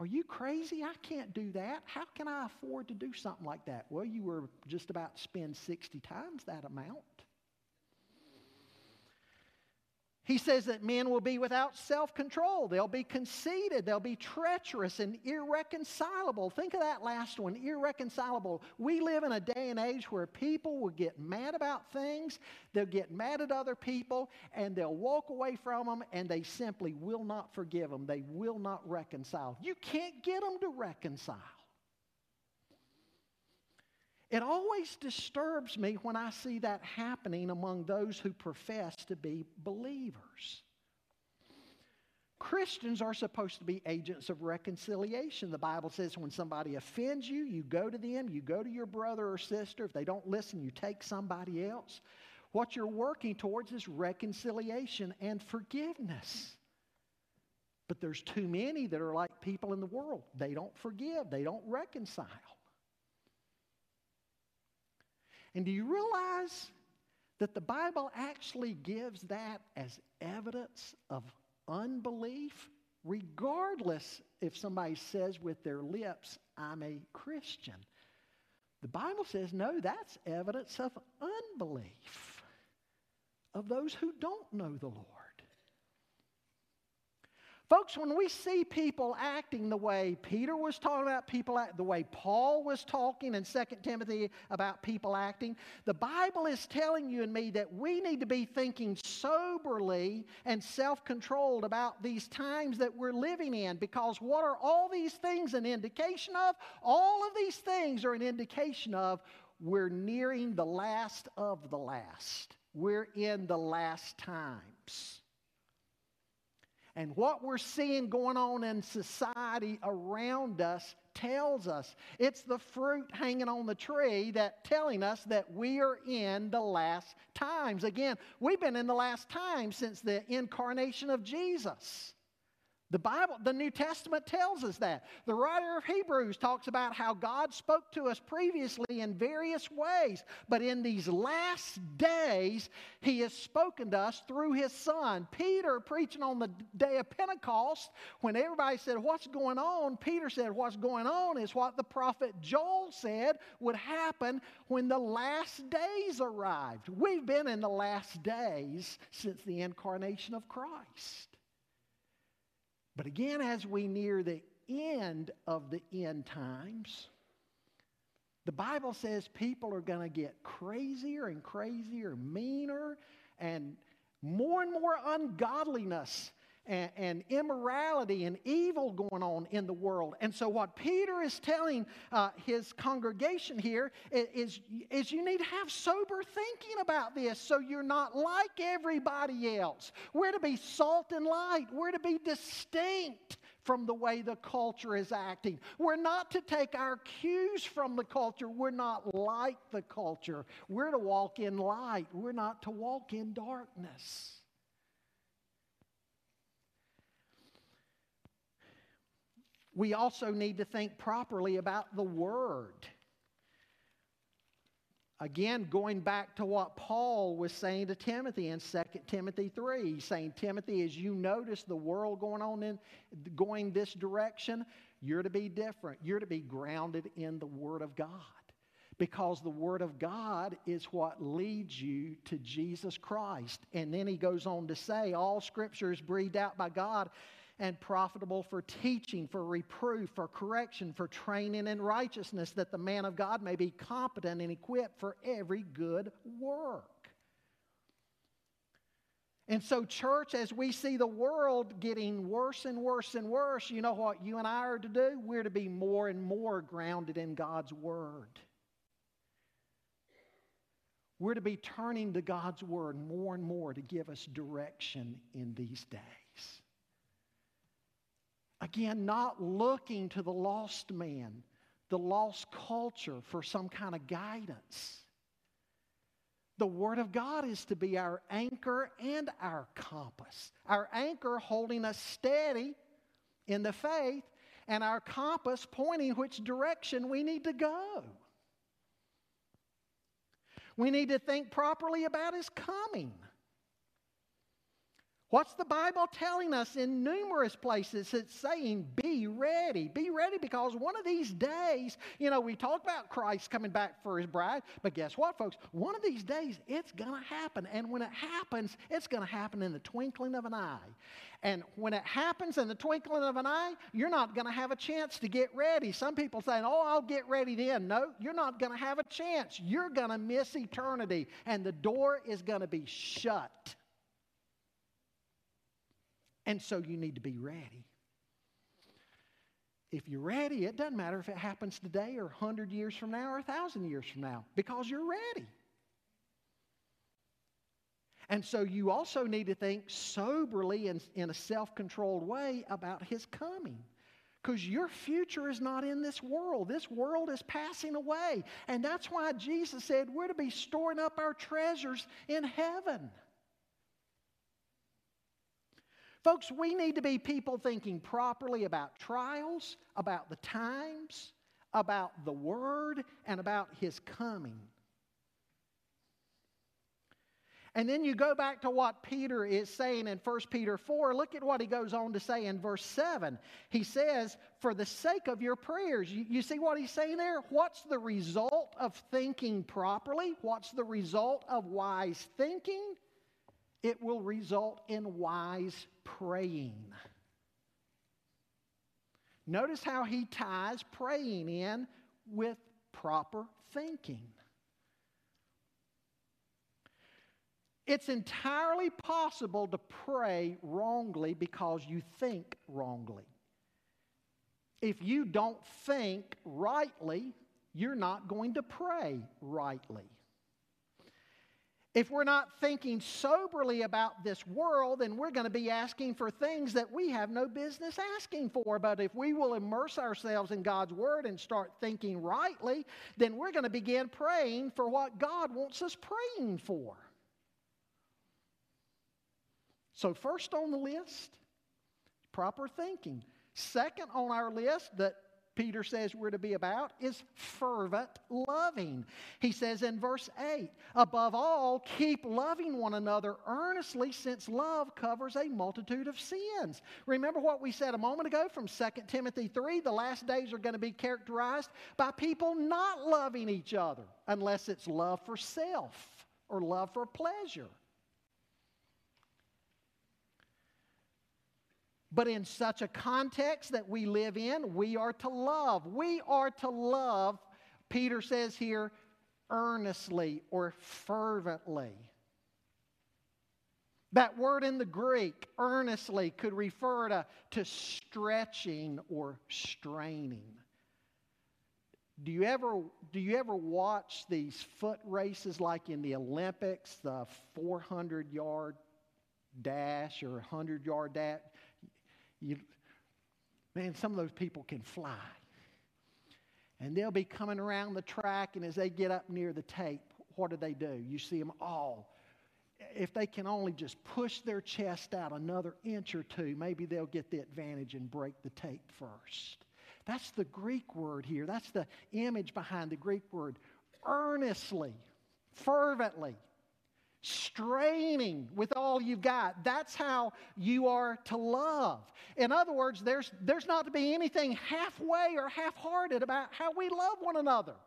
Speaker 8: are you crazy? I can't do that. How can I afford to do something like that? Well, you were just about to spend 60 times that amount. He says that men will be without self control. They'll be conceited. They'll be treacherous and irreconcilable. Think of that last one irreconcilable. We live in a day and age where people will get mad about things, they'll get mad at other people, and they'll walk away from them, and they simply will not forgive them. They will not reconcile. You can't get them to reconcile. It always disturbs me when I see that happening among those who profess to be believers. Christians are supposed to be agents of reconciliation. The Bible says when somebody offends you, you go to them, you go to your brother or sister. If they don't listen, you take somebody else. What you're working towards is reconciliation and forgiveness. But there's too many that are like people in the world. They don't forgive, they don't reconcile. And do you realize that the Bible actually gives that as evidence of unbelief, regardless if somebody says with their lips, I'm a Christian? The Bible says, no, that's evidence of unbelief, of those who don't know the Lord. Folks, when we see people acting the way Peter was talking about people act, the way Paul was talking in 2 Timothy about people acting, the Bible is telling you and me that we need to be thinking soberly and self controlled about these times that we're living in because what are all these things an indication of? All of these things are an indication of we're nearing the last of the last. We're in the last times. And what we're seeing going on in society around us tells us it's the fruit hanging on the tree that telling us that we are in the last times. Again, we've been in the last times since the incarnation of Jesus. The Bible, the New Testament tells us that. The writer of Hebrews talks about how God spoke to us previously in various ways, but in these last days, He has spoken to us through His Son. Peter, preaching on the day of Pentecost, when everybody said, What's going on? Peter said, What's going on is what the prophet Joel said would happen when the last days arrived. We've been in the last days since the incarnation of Christ. But again, as we near the end of the end times, the Bible says people are going to get crazier and crazier, meaner, and more and more ungodliness and, and, immorality and evil going on in the world. And so, what Peter is telling uh, his congregation here is, is you need to have sober thinking about this so you're not like everybody else. We're to be salt and light, we're to be distinct from the way the culture is acting. We're not to take our cues from the culture. We're not like the culture. We're to walk in light. We're not to walk in darkness. We also need to think properly about the Word. Again, going back to what Paul was saying to Timothy in 2 Timothy 3, he's saying, Timothy, as you notice the world going on in going this direction, you're to be different. You're to be grounded in the Word of God. because the Word of God is what leads you to Jesus Christ. And then he goes on to say, All Scripture is breathed out by God and profitable for teaching, for reproof, for correction, for training in righteousness, that the man of God may be competent and equipped for every good work. And so, church, as we see the world getting worse and worse and worse, you know what you and I are to do? We're to be more and more grounded in God's Word. We're to be turning to God's Word more and more to give us direction in these days. Again, not looking to the lost man, the lost culture for some kind of guidance. The Word of God is to be our anchor and our compass. Our anchor holding us steady in the faith, and our compass pointing which direction we need to go. We need to think properly about His coming. What's the Bible telling us in numerous places? It's saying, be ready. Be ready because one of these days, you know, we talk about Christ coming back for his bride, but guess what, folks? One of these days, it's going to happen. And when it happens, it's going to happen in the twinkling of an eye. And when it happens in the twinkling of an eye, you're not going to have a chance to get ready. Some people saying, oh, I'll get ready then. No, you're not going to have a chance. You're going to miss eternity, and the door is going to be shut. And so you need to be ready. If you're ready, it doesn't matter if it happens today or 100 years from now or 1,000 years from now because you're ready. And so you also need to think soberly and in a self controlled way about his coming. Because your future is not in this world. This world is passing away. And that's why Jesus said we're to be storing up our treasures in heaven. Folks, we need to be people thinking properly about trials, about the times, about the Word, and about His coming. And then you go back to what Peter is saying in 1 Peter 4. Look at what he goes on to say in verse 7. He says, For the sake of your prayers. You, you, see what he's saying there? What's the result of thinking properly? What's the result of wise thinking? It will result in wise praying. Notice how he ties praying in with proper thinking. It's entirely possible to pray wrongly because you think wrongly. If you don't think rightly, you're not going to pray rightly. If we're not thinking soberly about this world, then we're going to be asking for things that we have no business asking for. But if we will immerse ourselves in God's Word and start thinking rightly, then we're going to begin praying for what God wants us praying for. So, first on the list, proper thinking. Second on our list that Peter says we're to be about is fervent loving. He says in verse 8, above all, keep loving one another earnestly, since love covers a multitude of sins. Remember what we said a moment ago from 2 Timothy 3 the last days are going to be characterized by people not loving each other, unless it's love for self or love for pleasure. But in such a context that we live in, we are to love. We are to love, Peter says here, earnestly or fervently. That word in the Greek, earnestly, could refer to, to stretching or straining. Do you, ever, do you ever watch these foot races like in the Olympics, the 400 yard dash or 100 yard dash? You, man, some of those people can fly. And they'll be coming around the track, and as they get up near the tape, what do they do? You see them all. If they can only just push their chest out another inch or two, maybe they'll get the advantage and break the tape first. That's the Greek word here. That's the image behind the Greek word. Earnestly, fervently straining with all you've got. That's how you are to love. In other words, there's, there's not to be anything halfway or half hearted about how we love one another.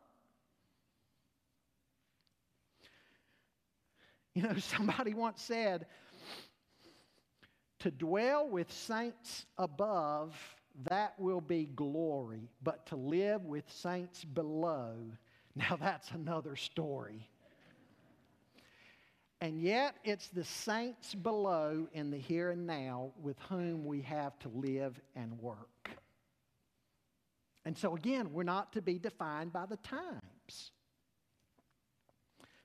Speaker 8: You know, somebody once said, to dwell with saints above, that will be glory, but to live with saints below, now that's another story. And yet, it's the saints below in the here and now with whom we have to live and work. And so, again, we're not to be defined by the times.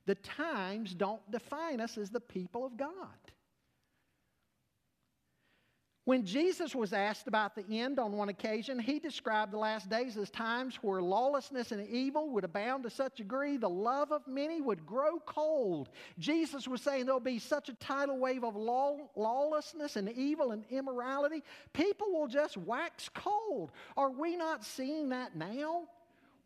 Speaker 8: The times don't define us as the people of God. When Jesus was asked about the end on one occasion, he described the last days as times where lawlessness and evil would abound to such a degree the love of many would grow cold. Jesus was saying there'll be such a tidal wave of law, lawlessness and evil and immorality, people will just wax cold. Are we not seeing that now?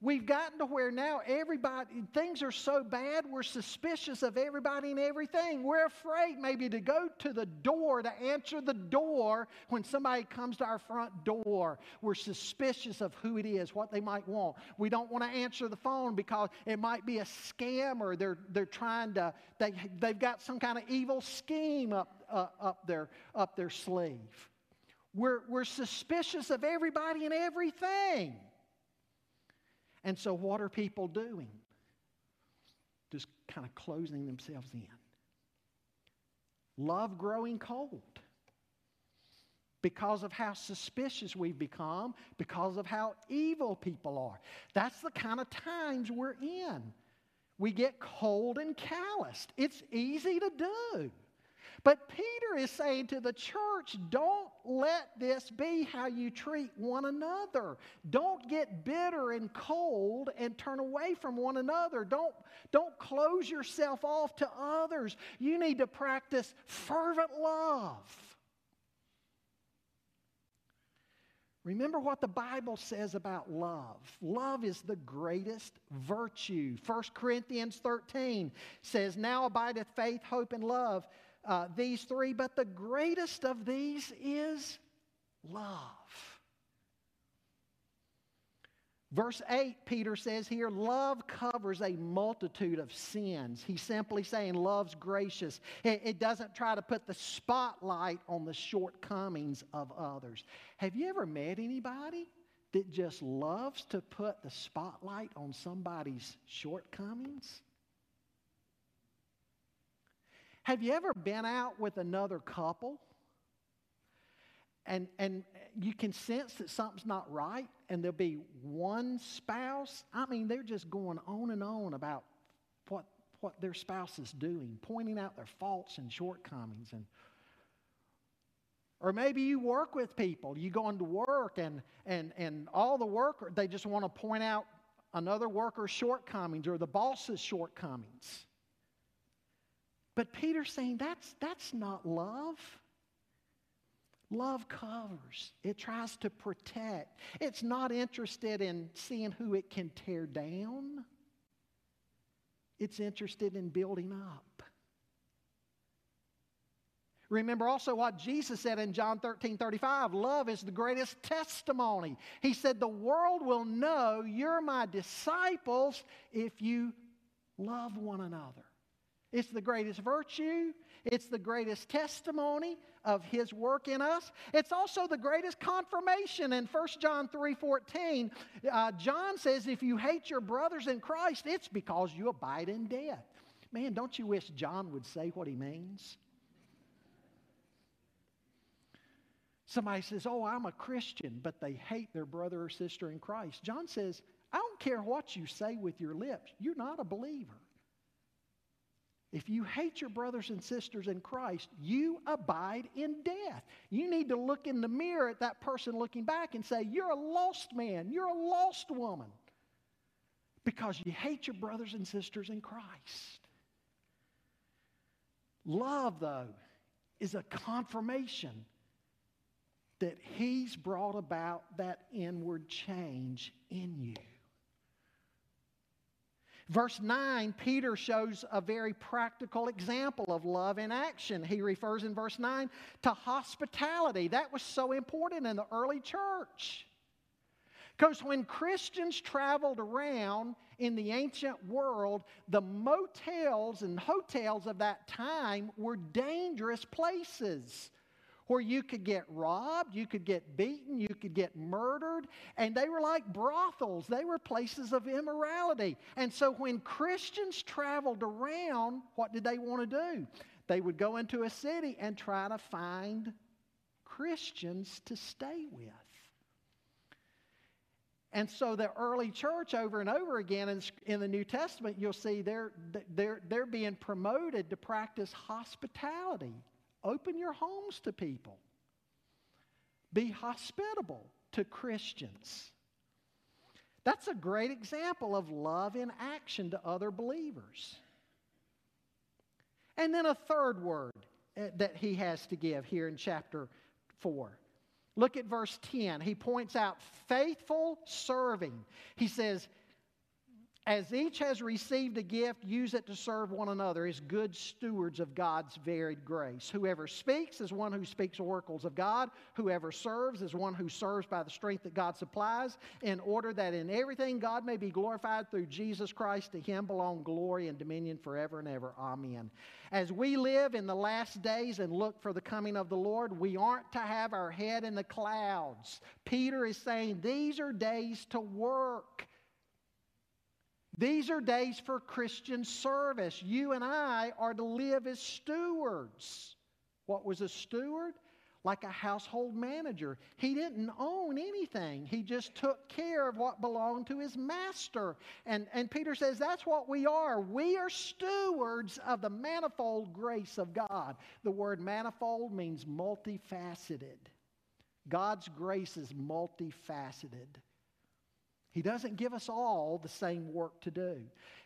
Speaker 8: We've gotten to where now everybody, things are so bad, we're suspicious of everybody and everything. We're afraid maybe to go to the door, to answer the door when somebody comes to our front door. We're suspicious of who it is, what they might want. We don't want to answer the phone because it might be a scam or they're, they're trying to, they, they've got some kind of evil scheme up, uh, up, their, up their sleeve. We're, we're suspicious of everybody and everything. And so, what are people doing? Just kind of closing themselves in. Love growing cold because of how suspicious we've become, because of how evil people are. That's the kind of times we're in. We get cold and calloused. It's easy to do. But Peter is saying to the church, don't let this be how you treat one another. Don't get bitter and cold and turn away from one another. Don't, don't close yourself off to others. You need to practice fervent love. Remember what the Bible says about love. Love is the greatest virtue. 1 Corinthians 13 says, Now abideth faith, hope, and love uh, these three, but the greatest of these is love. Verse 8, Peter says here, love covers a multitude of sins. He's simply saying love's gracious. It, it, doesn't try to put the spotlight on the shortcomings of others. Have you ever met anybody that just loves to put the spotlight on somebody's shortcomings? Have you ever been out with another couple and, and you can sense that something's not right and there'll be one spouse? I mean, they're just going on and on about what, what their spouse is doing, pointing out their faults and shortcomings and or maybe you work with people. You go into work and, and, and all the workers, they just want to point out another worker's shortcomings or the boss's shortcomings. But Peter's saying that's, that's not love. Love covers, it tries to protect. It's not interested in seeing who it can tear down, it's interested in building up. Remember also what Jesus said in John 13 35 love is the greatest testimony. He said, The world will know you're my disciples if you love one another. It's the greatest virtue. It's the greatest testimony of his work in us. It's also the greatest confirmation. In 1 John 3 14, uh, John says, If you hate your brothers in Christ, it's because you abide in death. Man, don't you wish John would say what he means? Somebody says, Oh, I'm a Christian, but they hate their brother or sister in Christ. John says, I don't care what you say with your lips, you're not a believer. If you hate your brothers and sisters in Christ, you abide in death. You need to look in the mirror at that person looking back and say, You're a lost man, you're a lost woman, because you hate your brothers and sisters in Christ. Love, though, is a confirmation that He's brought about that inward change in you. Verse 9, Peter shows a very practical example of love in action. He refers in verse 9 to hospitality. That was so important in the early church. Because when Christians traveled around in the ancient world, the motels and hotels of that time were dangerous places where you could get robbed, you could get beaten, you could get murdered, and they were like brothels. They were places of immorality. And so when Christians traveled around, what did they want to do? They would go into a city and try to find Christians to stay with. And so the early church, over and over again in, the New Testament, you'll see they're, they're, they're being promoted to practice hospitality. Open your homes to people. Be hospitable to Christians. That's a great example of love in action to other believers. And then a third word eh, that he has to give here in chapter 4. Look at verse 10. He points out faithful serving. He says, as each has received a gift, use it to serve one another as good stewards of God's varied grace. Whoever speaks is one who speaks oracles of God. Whoever serves is one who serves by the strength that God supplies, in order that in everything God may be glorified through Jesus Christ. To him belong glory and dominion forever and ever. Amen. As we live in the last days and look for the coming of the Lord, we aren't to have our head in the clouds. Peter is saying these are days to work. These are days for Christian service. You and I are to live as stewards. What was a steward? Like a household manager. He didn't own anything, he just took care of what belonged to his master. And, and Peter says that's what we are. We are stewards of the manifold grace of God. The word manifold means multifaceted. God's grace is multifaceted. He doesn't give us all the same work to do.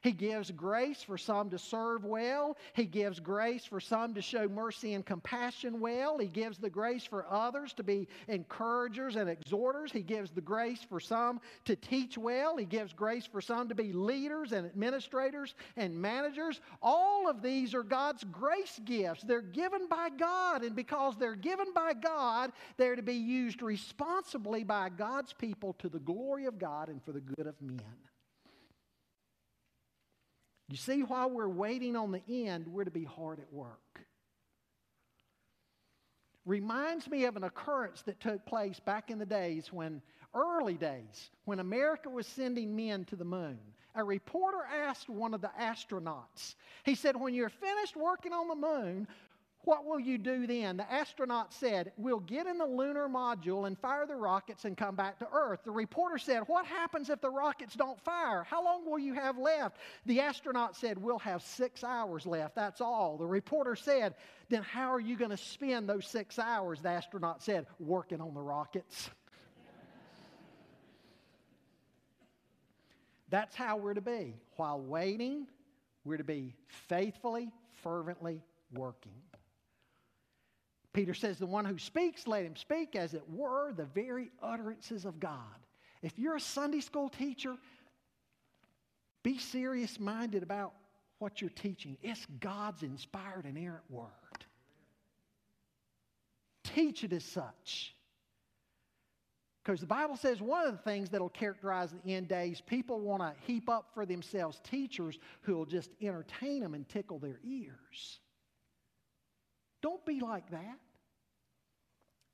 Speaker 8: He gives grace for some to serve well. He gives grace for some to show mercy and compassion well. He gives the grace for others to be encouragers and exhorters. He gives the grace for some to teach well. He gives grace for some to be leaders and administrators and managers. All of these are God's grace gifts. They're given by God, and because they're given by God, they're to be used responsibly by God's people to the glory of God and for the good of men. You see, while we're waiting on the end, we're to be hard at work. Reminds me of an occurrence that took place back in the days when, early days, when America was sending men to the moon. A reporter asked one of the astronauts, he said, When you're finished working on the moon, what will you do then? The astronaut said, We'll get in the lunar module and fire the rockets and come back to Earth. The reporter said, What happens if the rockets don't fire? How long will you have left? The astronaut said, We'll have six hours left. That's all. The reporter said, Then how are you going to spend those six hours? The astronaut said, Working on the rockets. That's how we're to be. While waiting, we're to be faithfully, fervently working. Peter says, The one who speaks, let him speak as it were the very utterances of God. If you're a Sunday school teacher, be serious minded about what you're teaching. It's God's inspired inerrant word. Teach it as such. Because the Bible says one of the things that will characterize the end days, people want to heap up for themselves teachers who will just entertain them and tickle their ears. Don't be like that.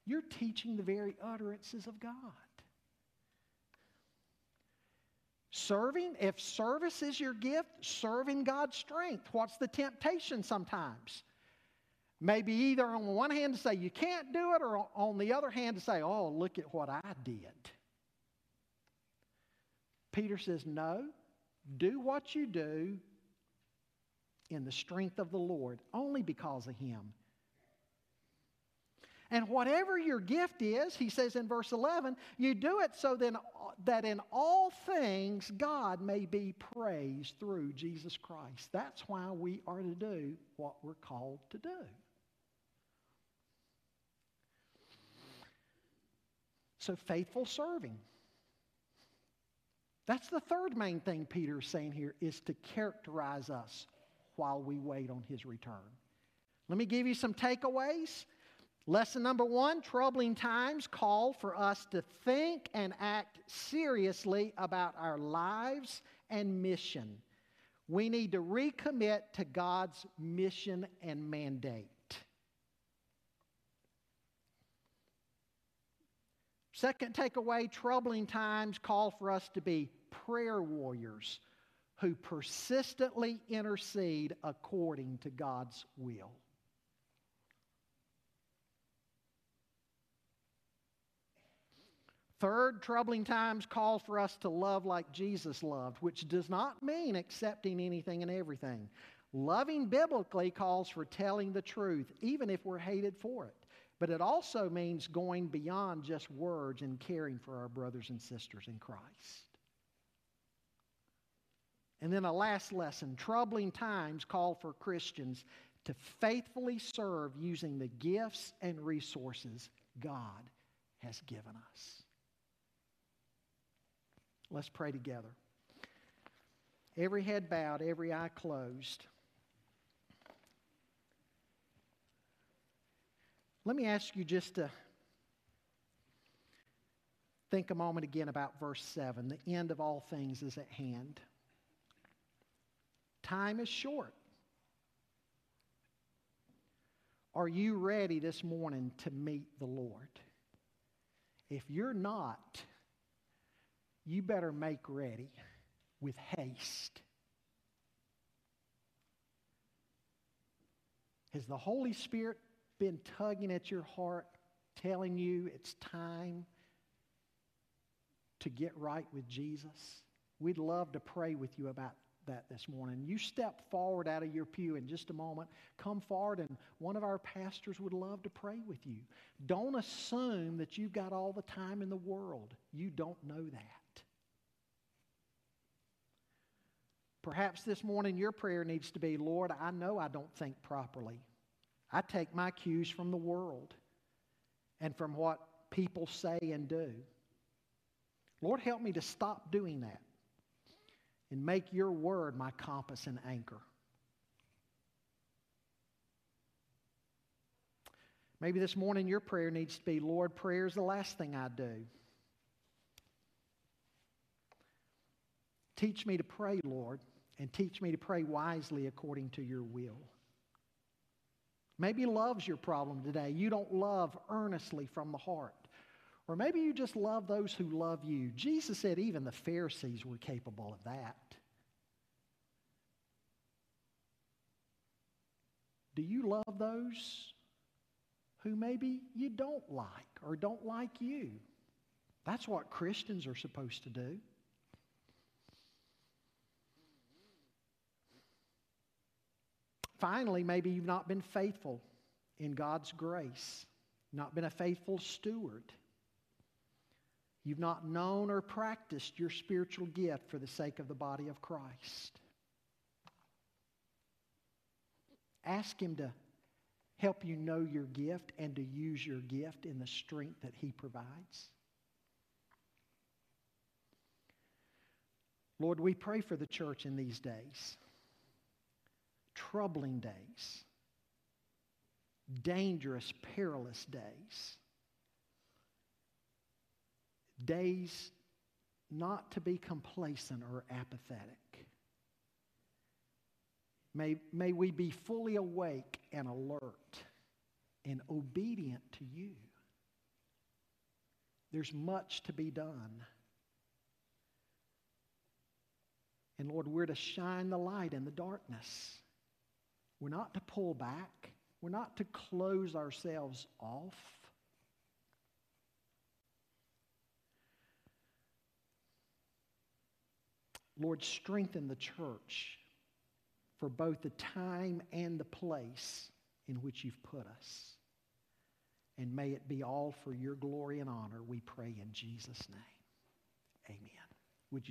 Speaker 8: You're teaching the very utterances of God. Serving, if service is your gift, serving God's strength. What's the temptation sometimes? Maybe either on one hand to say you can't do it, or on the other hand to say, oh, look at what I did. Peter says, no, do what you do in the strength of the Lord, only because of Him. And whatever your gift is, he says in verse 11, you do it so then, that in all things God may be praised through Jesus Christ. That's why we are to do what we're called to do. So, faithful serving. That's the third main thing Peter is saying here is to characterize us while we wait on his return. Let me give you some takeaways Lesson number one troubling times call for us to think and act seriously about our lives and mission. We need to recommit to God's mission and mandate. Second takeaway troubling times call for us to be prayer warriors who persistently intercede according to God's will. Third, troubling times call for us to love like Jesus loved, which does not mean accepting anything and everything. Loving biblically calls for telling the truth, even if we're hated for it. But it also means going beyond just words and caring for our brothers and sisters in Christ. And then a last lesson troubling times call for Christians to faithfully serve using the gifts and resources God has given us. Let's pray together. Every head bowed, every eye closed. Let me ask you just to think a moment again about verse 7. The end of all things is at hand. Time is short. Are you ready this morning to meet the Lord? If you're not, you better make ready with haste. Has the Holy Spirit been tugging at your heart, telling you it's time to get right with Jesus? We'd love to pray with you about that this morning. You step forward out of your pew in just a moment. Come forward, and one of our pastors would love to pray with you. Don't assume that you've got all the time in the world. You don't know that. Perhaps this morning your prayer needs to be Lord, I know I don't think properly. I take my cues from the world and from what people say and do. Lord, help me to stop doing that and make your word my compass and anchor. Maybe this morning your prayer needs to be Lord, prayer is the last thing I do. Teach me to pray, Lord, and teach me to pray wisely according to your will. Maybe love's your problem today. You don't love earnestly from the heart. Or maybe you just love those who love you. Jesus said even the Pharisees were capable of that. Do you love those who maybe you don't like or don't like you? That's what Christians are supposed to do. Finally, maybe you've not been faithful in God's grace, not been a faithful steward. You've not known or practiced your spiritual gift for the sake of the body of Christ. Ask Him to help you know your gift and to use your gift in the strength that He provides. Lord, we pray for the church in these days troubling days, dangerous, perilous days, days not to be complacent or apathetic. May, may we be fully awake and alert and obedient to you. There's much to be done. And Lord, we're to shine the light in the darkness. We're not to pull back. We're not to close ourselves off. Lord, strengthen the church for both the time and the place in which you've put us. And may it be all for your glory and honor, we pray in Jesus' name. Amen.